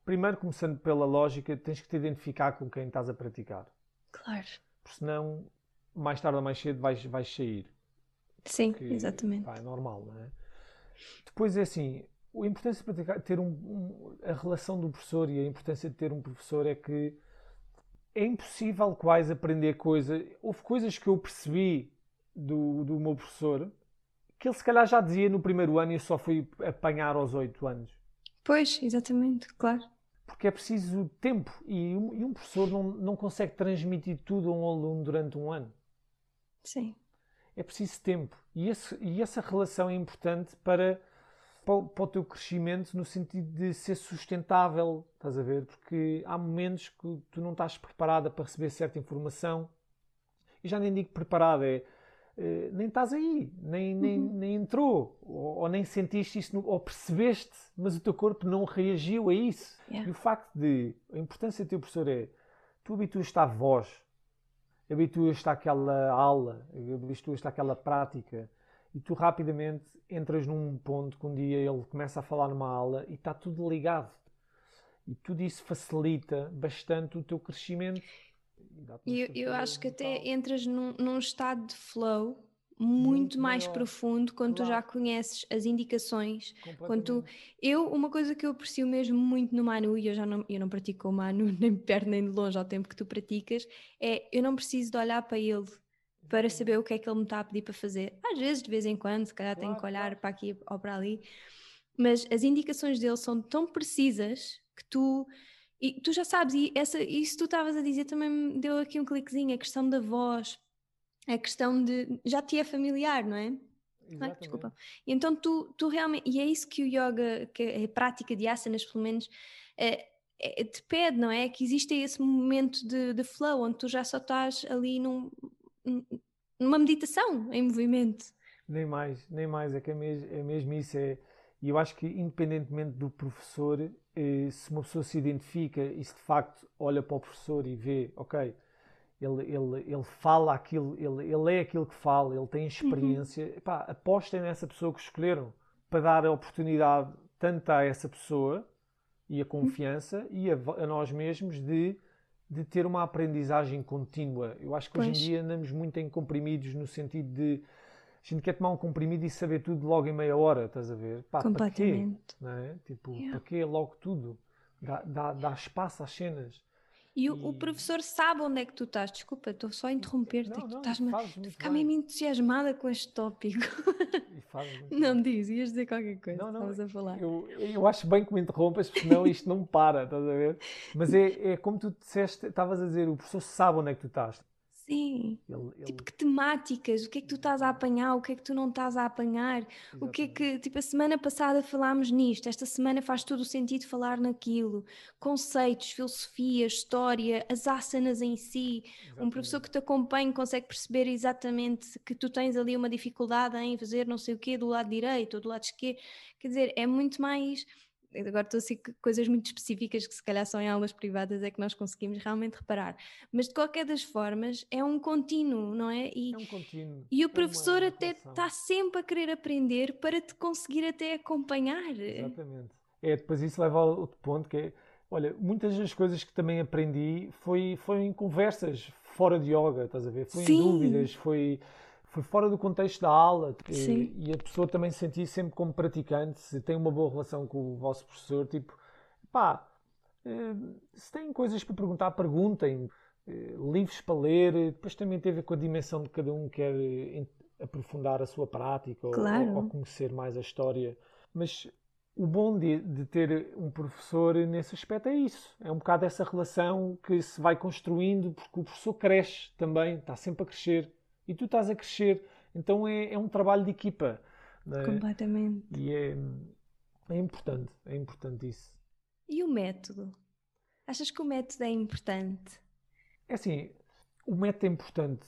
Primeiro, começando pela lógica, tens que te identificar com quem estás a praticar. Claro. Porque senão, mais tarde ou mais cedo, vais, vais sair. Sim, que, exatamente. pá, é normal, não é? Depois é assim, a importância de praticar, ter um, um- a relação do professor e a importância de ter um professor é que é impossível quase aprender coisa. Houve coisas que eu percebi do, do meu professor que ele se calhar já dizia no primeiro ano e eu só fui apanhar aos oito anos. Pois, exatamente, claro. Porque é preciso tempo e um, e um professor não, não consegue transmitir tudo a um aluno durante um ano. Sim. é preciso tempo. E, esse- e essa relação é importante para, para, o- para o teu crescimento no sentido de ser sustentável, estás a ver? Porque há momentos que tu não estás preparada para receber certa informação. E já nem digo preparada, é eh, nem estás aí, nem, nem, nem entrou, ou, ou nem sentiste isso, ou percebeste, mas o teu corpo não reagiu a isso. Yeah. E o facto de, a importância do teu professor é, tu habituas-te à voz, habituas-te àquela aula, habituas-te àquela prática e tu rapidamente entras num ponto que um dia ele começa a falar numa aula e está tudo ligado. E tudo isso facilita bastante o teu crescimento. E eu, eu acho que até entras num, num estado de flow muito, muito mais maior. profundo quando claro. tu já conheces as indicações. Quando tu, eu, uma coisa que eu aprecio mesmo muito no Manu, e eu já não, eu não pratico o Manu nem perto nem de longe ao tempo que tu praticas, é eu não preciso de olhar para ele para saber o que é que ele me está a pedir para fazer. Às vezes, de vez em quando, se calhar claro, tenho que olhar claro. para aqui ou para ali, mas as indicações dele são tão precisas que tu. E tu já sabes, e essa, isso tu estavas a dizer também me deu aqui um cliquezinho, a questão da voz, a questão de. já te é familiar, não é? Ai, desculpa. E então tu, tu realmente. E é isso que o yoga, que a prática de asanas, pelo menos, é, é, te pede, não é? Que existe esse momento de, de flow, onde tu já só estás ali num, numa meditação em movimento. Nem mais, nem mais. É que é mesmo, é mesmo isso. É, e eu acho que, independentemente do professor, eh, se uma pessoa se identifica e se de facto olha para o professor e vê, ok, ele, ele, ele fala aquilo, ele, ele é aquilo que fala, ele tem experiência, uhum. Epá, apostem nessa pessoa que escolheram para dar a oportunidade tanto a essa pessoa e a confiança uhum. e a, a, nós mesmos de, de ter uma aprendizagem contínua. Eu acho que pois. hoje em dia andamos muito em comprimidos no sentido de a gente quer tomar um comprimido e saber tudo logo em meia hora, estás a ver? Pá, Completamente. Para quê? É? Tipo, yeah. para quê logo tudo? Dá, dá, dá espaço às cenas. E, o, o, professor sabe onde é que tu estás. Desculpa, estou só a interromper-te. Tu estás-me a ficar mesmo entusiasmada com este tópico. não diz, ias dizer qualquer coisa. Não, não, a falar. Eu, eu acho bem que me interrompas, porque senão isto não para, estás a ver? Mas é, é como tu disseste, estavas a dizer, o professor sabe onde é que tu estás. Sim. Ele, ele... Tipo, que temáticas? O que é que tu estás a apanhar? O que é que tu não estás a apanhar? Exatamente. O que é que, tipo, a semana passada falámos nisto, esta semana faz todo o sentido falar naquilo. Conceitos, filosofia, história, as asanas em si. Exatamente. Um professor que te acompanha consegue perceber exatamente que tu tens ali uma dificuldade em fazer não sei o quê do lado direito ou do lado esquerdo. Quer dizer, é muito mais agora estou a assim coisas muito específicas que se calhar só em aulas privadas é que nós conseguimos realmente reparar. Mas de qualquer das formas é um contínuo, não é? E, é um contínuo. E o é professor até está sempre a querer aprender para te conseguir até acompanhar. Exatamente. É, depois isso leva ao outro ponto que é, olha, muitas das coisas que também aprendi foi, foi em conversas fora de yoga, estás a ver? Foi Sim. em dúvidas, foi foi fora do contexto da aula e, e, a pessoa também se sentia sempre como praticante, se tem uma boa relação com o vosso professor, tipo, pá, eh, se têm coisas para perguntar, perguntem, eh, livros para ler, depois também tem a ver com a dimensão de cada um quer eh, aprofundar a sua prática claro. ou, ou, conhecer mais a história. Mas o bom de, de, ter um professor nesse aspecto é isso. É um bocado essa relação que se vai construindo porque o professor cresce também, está sempre a crescer e tu estás a crescer. Então é, é um trabalho de equipa. É? Completamente. E é, é importante, é importante isso. E o método? Achas que o método é importante? É assim, o método é importante.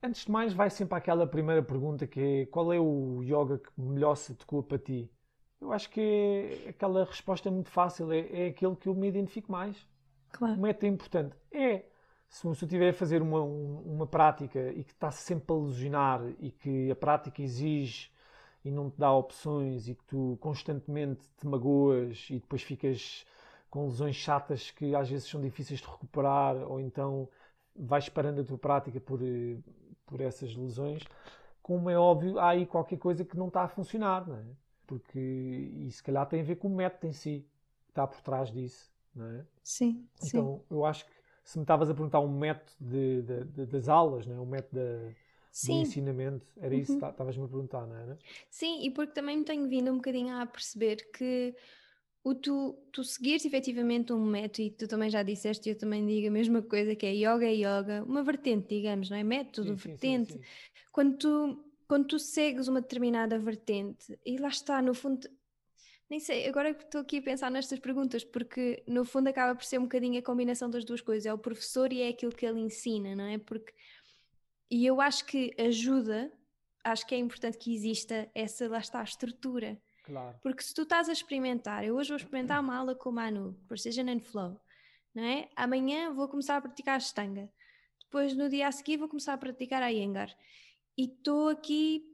Antes de mais, vai sempre àquela primeira pergunta que é qual é o yoga que melhor se adequa para ti? Eu acho que é aquela resposta muito fácil, é, é aquele que eu me identifico mais. Claro. O método é importante. É, se uma pessoa estiver a fazer uma, uma prática e que está sempre a lesionar e que a prática exige e não te dá opções e que tu constantemente te magoas e depois ficas com lesões chatas que às vezes são difíceis de recuperar ou então vais parando a tua prática por, por essas lesões, como é óbvio, há aí qualquer coisa que não está a funcionar, não é? Porque, e se calhar tem a ver com o método em si, que está por trás disso, não é? Sim, Então, sim. eu acho que se me estavas a perguntar um método de, de, de, das aulas, né? um método de, ensinamento, era isso que uhum. estavas-me a perguntar, não era? Sim, e porque também me tenho vindo um bocadinho a perceber que o tu, tu seguires efetivamente um método, e tu também já disseste, e eu também digo a mesma coisa, que é yoga é yoga, uma vertente, digamos, não é? Método, sim, vertente. Sim, sim, quando, tu, quando tu segues uma determinada vertente, e lá está, no fundo, nem sei, agora estou aqui a pensar nestas perguntas, porque no fundo acaba por ser um bocadinho a combinação das duas coisas, é o professor e é aquilo que ele ensina, não é? Porque e eu acho que ajuda, acho que é importante que exista essa, lá está, a estrutura. Claro. Porque se tu estás a experimentar, eu hoje vou experimentar uma aula com o Manu, Precision and Flow, não é? Amanhã vou começar a praticar a estanga. Depois, no dia a seguir, vou começar a praticar a Iyengar. E estou aqui.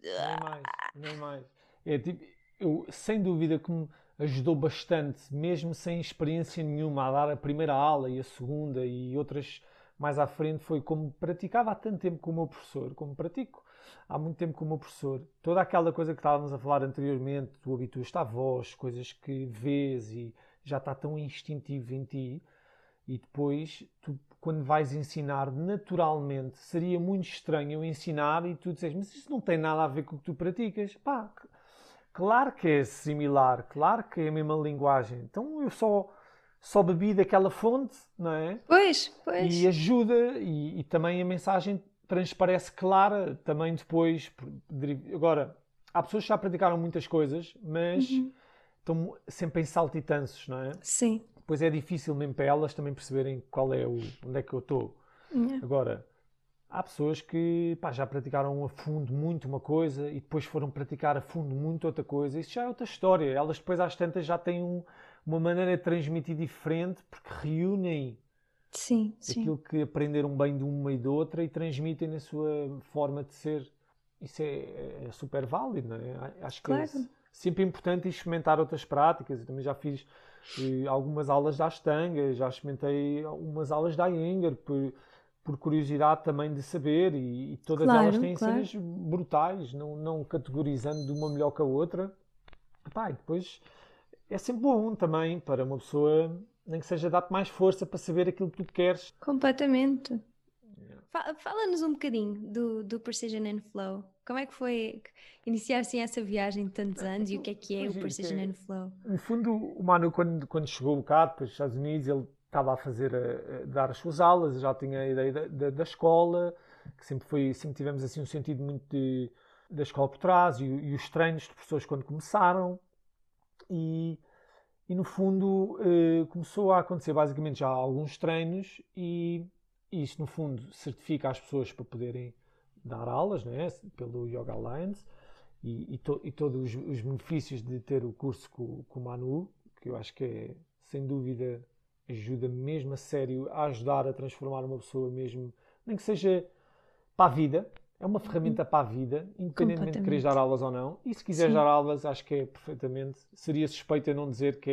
Nem mais, nem mais. É tipo, eu, sem dúvida, que ajudou bastante, mesmo sem experiência nenhuma, a dar a primeira aula e a segunda e outras mais à frente, foi como praticava há tanto tempo com o meu professor, como pratico há muito tempo com o meu professor. Toda aquela coisa que estávamos a falar anteriormente, tu habituas-te à voz, coisas que vês e já está tão instintivo em ti, e depois tu quando vais ensinar naturalmente, seria muito estranho eu ensinar e tu dizes, mas isso não tem nada a ver com o que tu praticas. Pá, claro que é similar, claro que é a mesma linguagem. Então eu só, só bebi daquela fonte, não é? Pois, pois. E ajuda, e, e também a mensagem transparece clara também depois. Agora, há pessoas que já praticaram muitas coisas, mas uhum. estão sempre em saltitanços, não é? Sim depois é difícil mesmo para elas também perceberem qual é o, onde é que eu estou. Yeah. Agora, há pessoas que pá, já praticaram a fundo muito uma coisa e depois foram praticar a fundo muito outra coisa. Isso já é outra história. Elas depois às tantas já têm um, uma maneira de transmitir diferente porque reúnem sim, aquilo sim. que aprenderam bem de uma e de outra e transmitem na sua forma de ser. Isso é, é super válido, não é? Acho que é claro. sempre importante experimentar outras práticas. Eu também já fiz algumas aulas da Ashtanga, já experimentei umas aulas da Iyengar por, por curiosidade também de saber e, e todas claro, elas têm claro. cenas brutais, não, não categorizando de uma melhor que a outra. Epá, e depois é sempre bom também para uma pessoa, nem que seja dar-te mais força para saber aquilo que tu queres. Completamente. Fala-nos um bocadinho do, do Precision and Flow. Como é que foi iniciar-se assim, essa viagem de tantos anos e o que é que é o Precision and Flow? No fundo, o Manu, quando, quando chegou cá, depois dos Estados Unidos, ele estava a fazer, a, a dar as suas aulas, já tinha a ideia da, da, da, escola, que sempre foi, sempre tivemos assim um sentido muito de, da escola por trás e, e os treinos de professores quando começaram. E, e no fundo eh, começou a acontecer basicamente já alguns treinos e isso, no fundo, certifica as pessoas para poderem dar aulas né, pelo Yoga Alliance e, e, to, e todos os, os, benefícios de ter o curso com, com o Manu, que eu acho que é, sem dúvida, ajuda mesmo a sério a ajudar a transformar uma pessoa mesmo, nem que seja para a vida, é uma ferramenta para a vida, independentemente de quereres dar aulas ou não. E se quiseres dar aulas, acho que é perfeitamente. Seria suspeito a não dizer que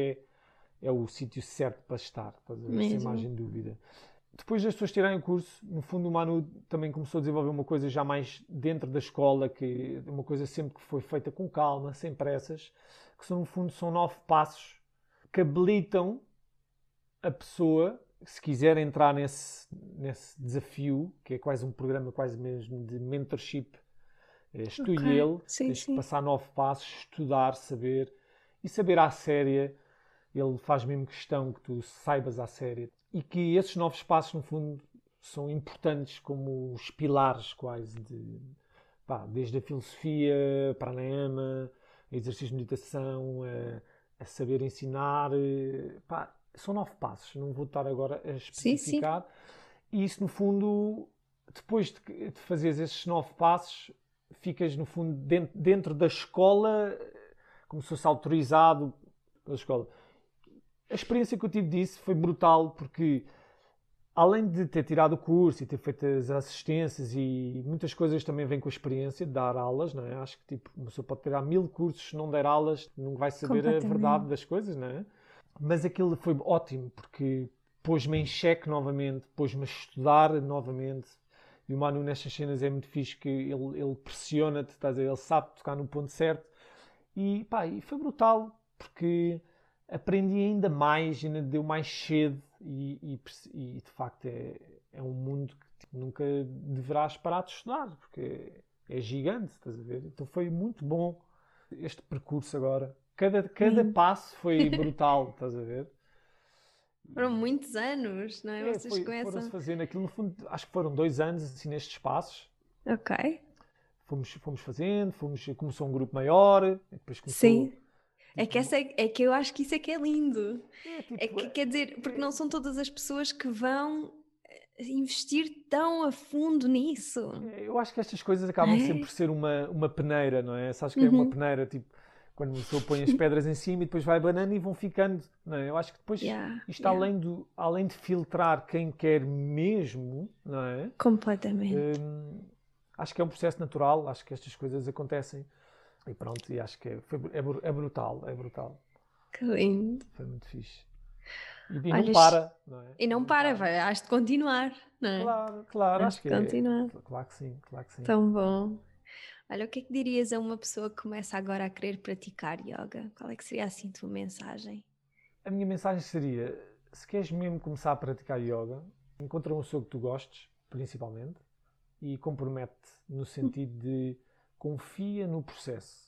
é, é o sítio certo para estar, sem margem de dúvida. Depois das pessoas tirarem o curso, no fundo o Manu também começou a desenvolver uma coisa já mais dentro da escola, que uma coisa sempre que foi feita com calma, sem pressas, que são, no fundo são nove passos que habilitam a pessoa, se quiser entrar nesse, nesse desafio, que é quase um programa quase mesmo de mentorship, és tu okay. e ele, sim, tens sim. que passar nove passos, estudar, saber, e saber à séria, ele faz mesmo questão que tu saibas à séria e que esses novos passos, no fundo, são importantes como os pilares quase de pá, desde a filosofia, pranayama, exercício de meditação, a, a saber ensinar, pá, são nove passos, não vou estar agora a especificar. Sim, sim. E isso, no fundo, depois de, de fazeres esses nove passos, ficas, no fundo, dentro, dentro da escola, como se fosse autorizado pela escola a experiência que eu tive disso foi brutal porque além de ter tirado o curso e ter feito as assistências e muitas coisas também vêm com a experiência de dar aulas, não é? Acho que tipo, uma pessoa pode tirar mil cursos, se não der aulas, não vai saber a verdade das coisas, não é? Mas aquilo foi ótimo porque pôs-me em xeque novamente, pôs-me a estudar novamente. E o Manu nestas cenas é muito fixe que ele, ele pressiona-te, estás a ele sabe tocar no ponto certo. E pá, e foi brutal porque aprendi ainda mais, ainda deu mais cedo e, e, e de facto é, é um mundo que tipo, nunca deverás parar de estudar, porque é, gigante, estás a ver? Então foi muito bom este percurso agora. Cada, cada hum. passo foi brutal, estás a ver? Foram muitos anos, não é? é Vocês foi, conhecem. Foram-se fazendo aquilo, no fundo, acho que foram dois anos assim nestes passos. Ok. Fomos, fomos fazendo, fomos, começou um grupo maior, depois começou Sim é que, essa é, é, que eu acho que isso é que é lindo. É, tipo, é que quer dizer, porque não são todas as pessoas que vão investir tão a fundo nisso. É, eu acho que estas coisas acabam é? sempre por ser uma, uma peneira, não é? Sabes que uhum. é uma uhum. peneira, tipo, quando a pessoa põe as pedras em cima e depois vai banando e vão ficando, não é? Eu acho que depois yeah, isto yeah. Além, do, além de filtrar quem quer mesmo, não é? Completamente. Hum, acho que é um processo natural, acho que estas coisas acontecem. E pronto, e acho que é, foi, é, é brutal, é brutal. Que lindo. Foi muito fixe. E, e Olha, não para, não é? E não, não para, para, vai, has de continuar, não é? Claro, claro, has acho que é. continuar. É. Claro que sim, claro que sim. Tão bom. Olha, o que é que dirias a uma pessoa que começa agora a querer praticar yoga? Qual é que seria assim a tua mensagem? A minha mensagem seria, se queres mesmo começar a praticar yoga, encontra uma pessoa que tu gostes, principalmente, e compromete no sentido de confia no processo.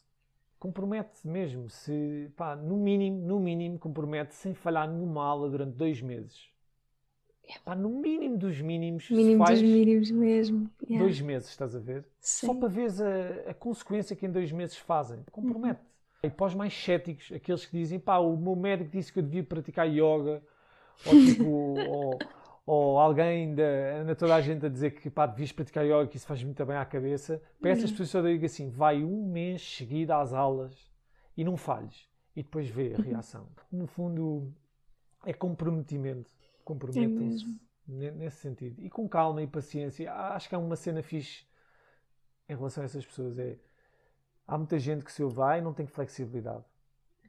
Compromete mesmo, se, pá, no mínimo, no mínimo, compromete sem falhar numa aula durante dois meses. Pá, no mínimo dos mínimos. Mínimo dos mínimos mesmo. Yeah. Dois meses, estás a ver? Sim. Só para ver a, a, consequência que em dois meses fazem. Compromete. Uhum. E para os mais céticos, aqueles que dizem, pá, o meu médico disse que eu devia praticar yoga, ou tipo, ou, ou alguém da, anda toda a gente a dizer que pá, devias praticar yoga, que isso faz muito bem à cabeça, para essas uhum. pessoas eu digo assim, vai um mês seguido às aulas e não falhes. E depois vê a uhum. reação. No fundo, é comprometimento. Comprometam-se é nesse sentido. E com calma e paciência. Acho que há uma cena fixe em relação a essas pessoas. É, há muita gente que se eu vai não tem flexibilidade.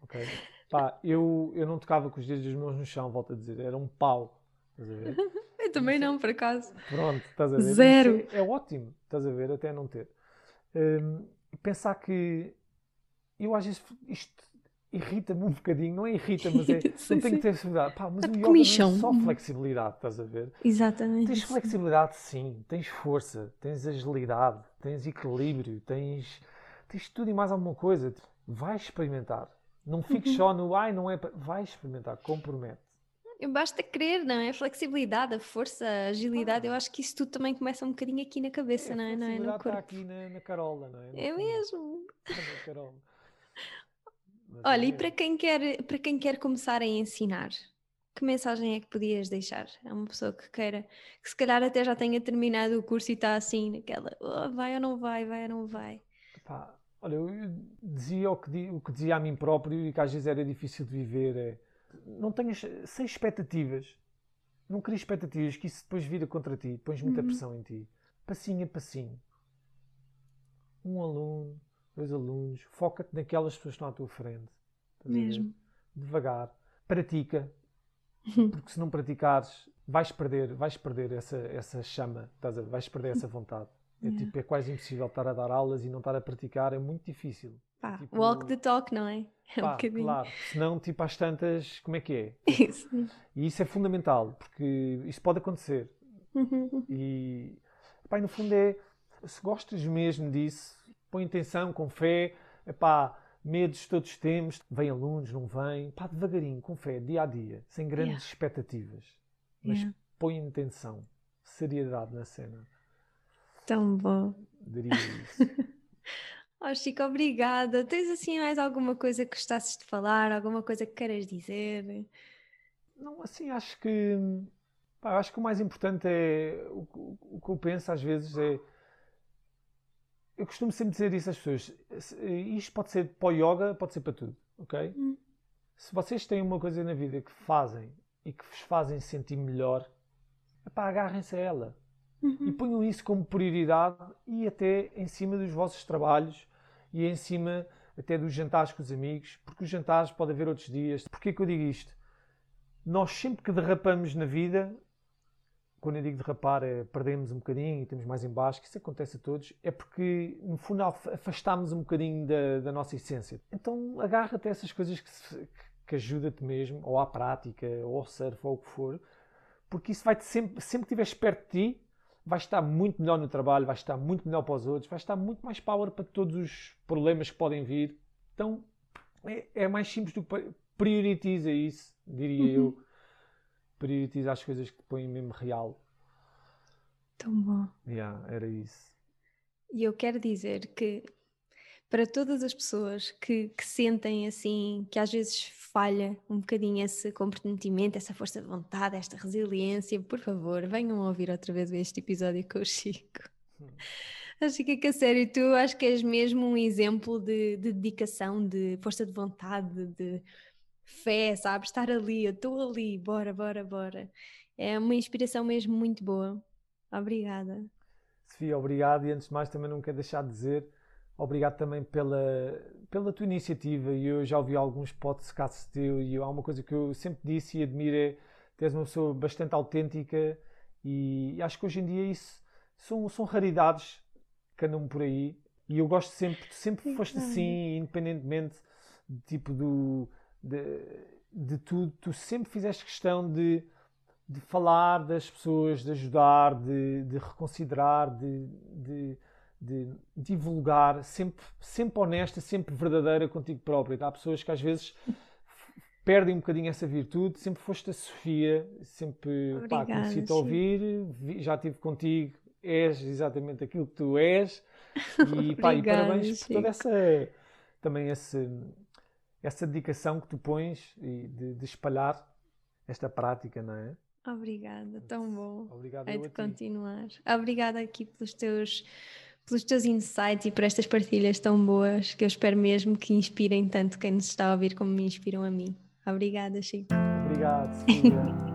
Okay? Pá, eu, eu não tocava com os dedos dos meus no chão, volto a dizer. Era um pau Eu também não, por acaso. Pronto, estás a ver? Zero. É, é, ótimo, estás a ver, até não ter. Um, pensar que eu às vezes isto irrita-me um bocadinho, não é irrita, mas é sim, não tenho que ter flexibilidade. Pá, mas o yoga não é só flexibilidade, estás a ver? Exatamente. Tens flexibilidade, sim, tens força, tens agilidade, tens equilíbrio, tens, tens tudo e mais alguma coisa. Vai experimentar. Não fiques uhum. só no ai, não é. Vai experimentar, compromete. Basta querer, não é? A flexibilidade, a força, a agilidade, ah. eu acho que isso tudo também começa um bocadinho aqui na cabeça, é, não é? Não é no corpo. está aqui na, na Carola, não é? No é mesmo. Na Carola. Olha, é e para quem, quer, para quem quer começar a ensinar, que mensagem é que podias deixar? É uma pessoa que queira, que se calhar até já tenha terminado o curso e está assim, naquela, oh, vai ou não vai, vai ou não vai. Pá, olha, eu dizia o que, o que dizia a mim próprio e que às vezes era difícil de viver, é não tenhas, sem expectativas, não crias expectativas que isso depois vira contra ti, pões muita uhum. pressão em ti. Passinho a passinho. Um aluno, dois alunos, foca-te naquelas pessoas que estão à tua frente. Mesmo. Devagar. Pratica. Porque se não praticares, vais perder, vais perder essa, essa chama, estás a ver? vais perder essa vontade. É, yeah. tipo, é quase impossível estar a dar aulas e não estar a praticar, é muito difícil. Pá, tipo, walk the talk, não é? É um bocadinho. Claro, senão, tipo, às tantas, como é que é? Isso. E isso é fundamental, porque isso pode acontecer. e, pá, no fundo é, se gostas mesmo disso, põe intenção, com fé, pá, medos todos temos, vêm alunos, não vêm, pá, devagarinho, com fé, dia a dia, sem grandes yeah. expectativas. Mas yeah. põe intenção, seriedade na cena. Tão bom. Diria isso. Oh, Chico, obrigada. Tens assim mais alguma coisa que gostasses de falar? Alguma coisa que queiras dizer? Não, assim, acho que. Pá, acho que o mais importante é. O, o, o, que eu penso às vezes é. Eu costumo sempre dizer isso às pessoas. Isto pode ser para o yoga, pode ser para tudo, ok? Hum. Se vocês têm uma coisa na vida que fazem e que vos fazem sentir melhor, pá, agarrem-se a ela. Uhum. E ponham isso como prioridade e até em cima dos vossos trabalhos e em cima até dos jantares com os amigos, porque os jantares pode haver outros dias. Porquê que eu digo isto? Nós sempre que derrapamos na vida, quando eu digo derrapar é perdemos um bocadinho e temos mais em baixo, que isso acontece a todos, é porque no fundo afastamos um bocadinho da, da nossa essência. Então agarra-te a essas coisas que, que ajuda-te mesmo, ou à prática, ou ao surf, ou o que for, porque isso vai-te sempre, sempre que estiveres perto de ti, vais estar muito melhor no trabalho, vais estar muito melhor para os outros, vais estar muito mais power para todos os problemas que podem vir. Então é, é mais simples do que prioritiza isso, diria uhum. eu. Prioritiza as coisas que te põem mesmo real. Tão bom. Yeah, era isso. E eu quero dizer que para todas as pessoas que, que, sentem assim, que às vezes falha um bocadinho esse comprometimento, essa força de vontade, esta resiliência, por favor, venham ouvir outra vez este episódio com o Chico. Hum. Acho que, a sério, tu acho que és mesmo um exemplo de, de dedicação, de força de vontade, de fé, sabes? Estar ali, eu estou ali, bora, bora, bora. É uma inspiração mesmo muito boa. Obrigada. Sofia, obrigado. E antes de mais, também não quero deixar de dizer obrigado também pela, pela tua iniciativa. E eu já ouvi alguns podcasts teu e há uma coisa que eu sempre disse e admiro é teres uma pessoa bastante autêntica e acho que hoje em dia isso são, são raridades que andam por aí. E eu gosto sempre, tu sempre foste assim, independentemente de, tipo do, de, de tudo, tu sempre fizeste questão de, de falar das pessoas, de ajudar, de, de reconsiderar, de, de, de divulgar, sempre, sempre honesta, sempre verdadeira contigo própria. Há pessoas que às vezes perdem um bocadinho essa virtude. Sempre foste a Sofia, sempre pá, conheci-te a ouvir, já estive contigo, és exatamente aquilo que tu és. E, pá, e parabéns por toda essa também esse, essa dedicação que tu pões de, de espalhar esta prática, não é? Obrigada, tão bom. Obrigado é de continuar. Obrigada aqui pelos teus pelos teus insights e por estas partilhas tão boas que eu espero mesmo que inspirem tanto quem nos está a ouvir como me inspiram a mim. Obrigada, Chico. Obrigado.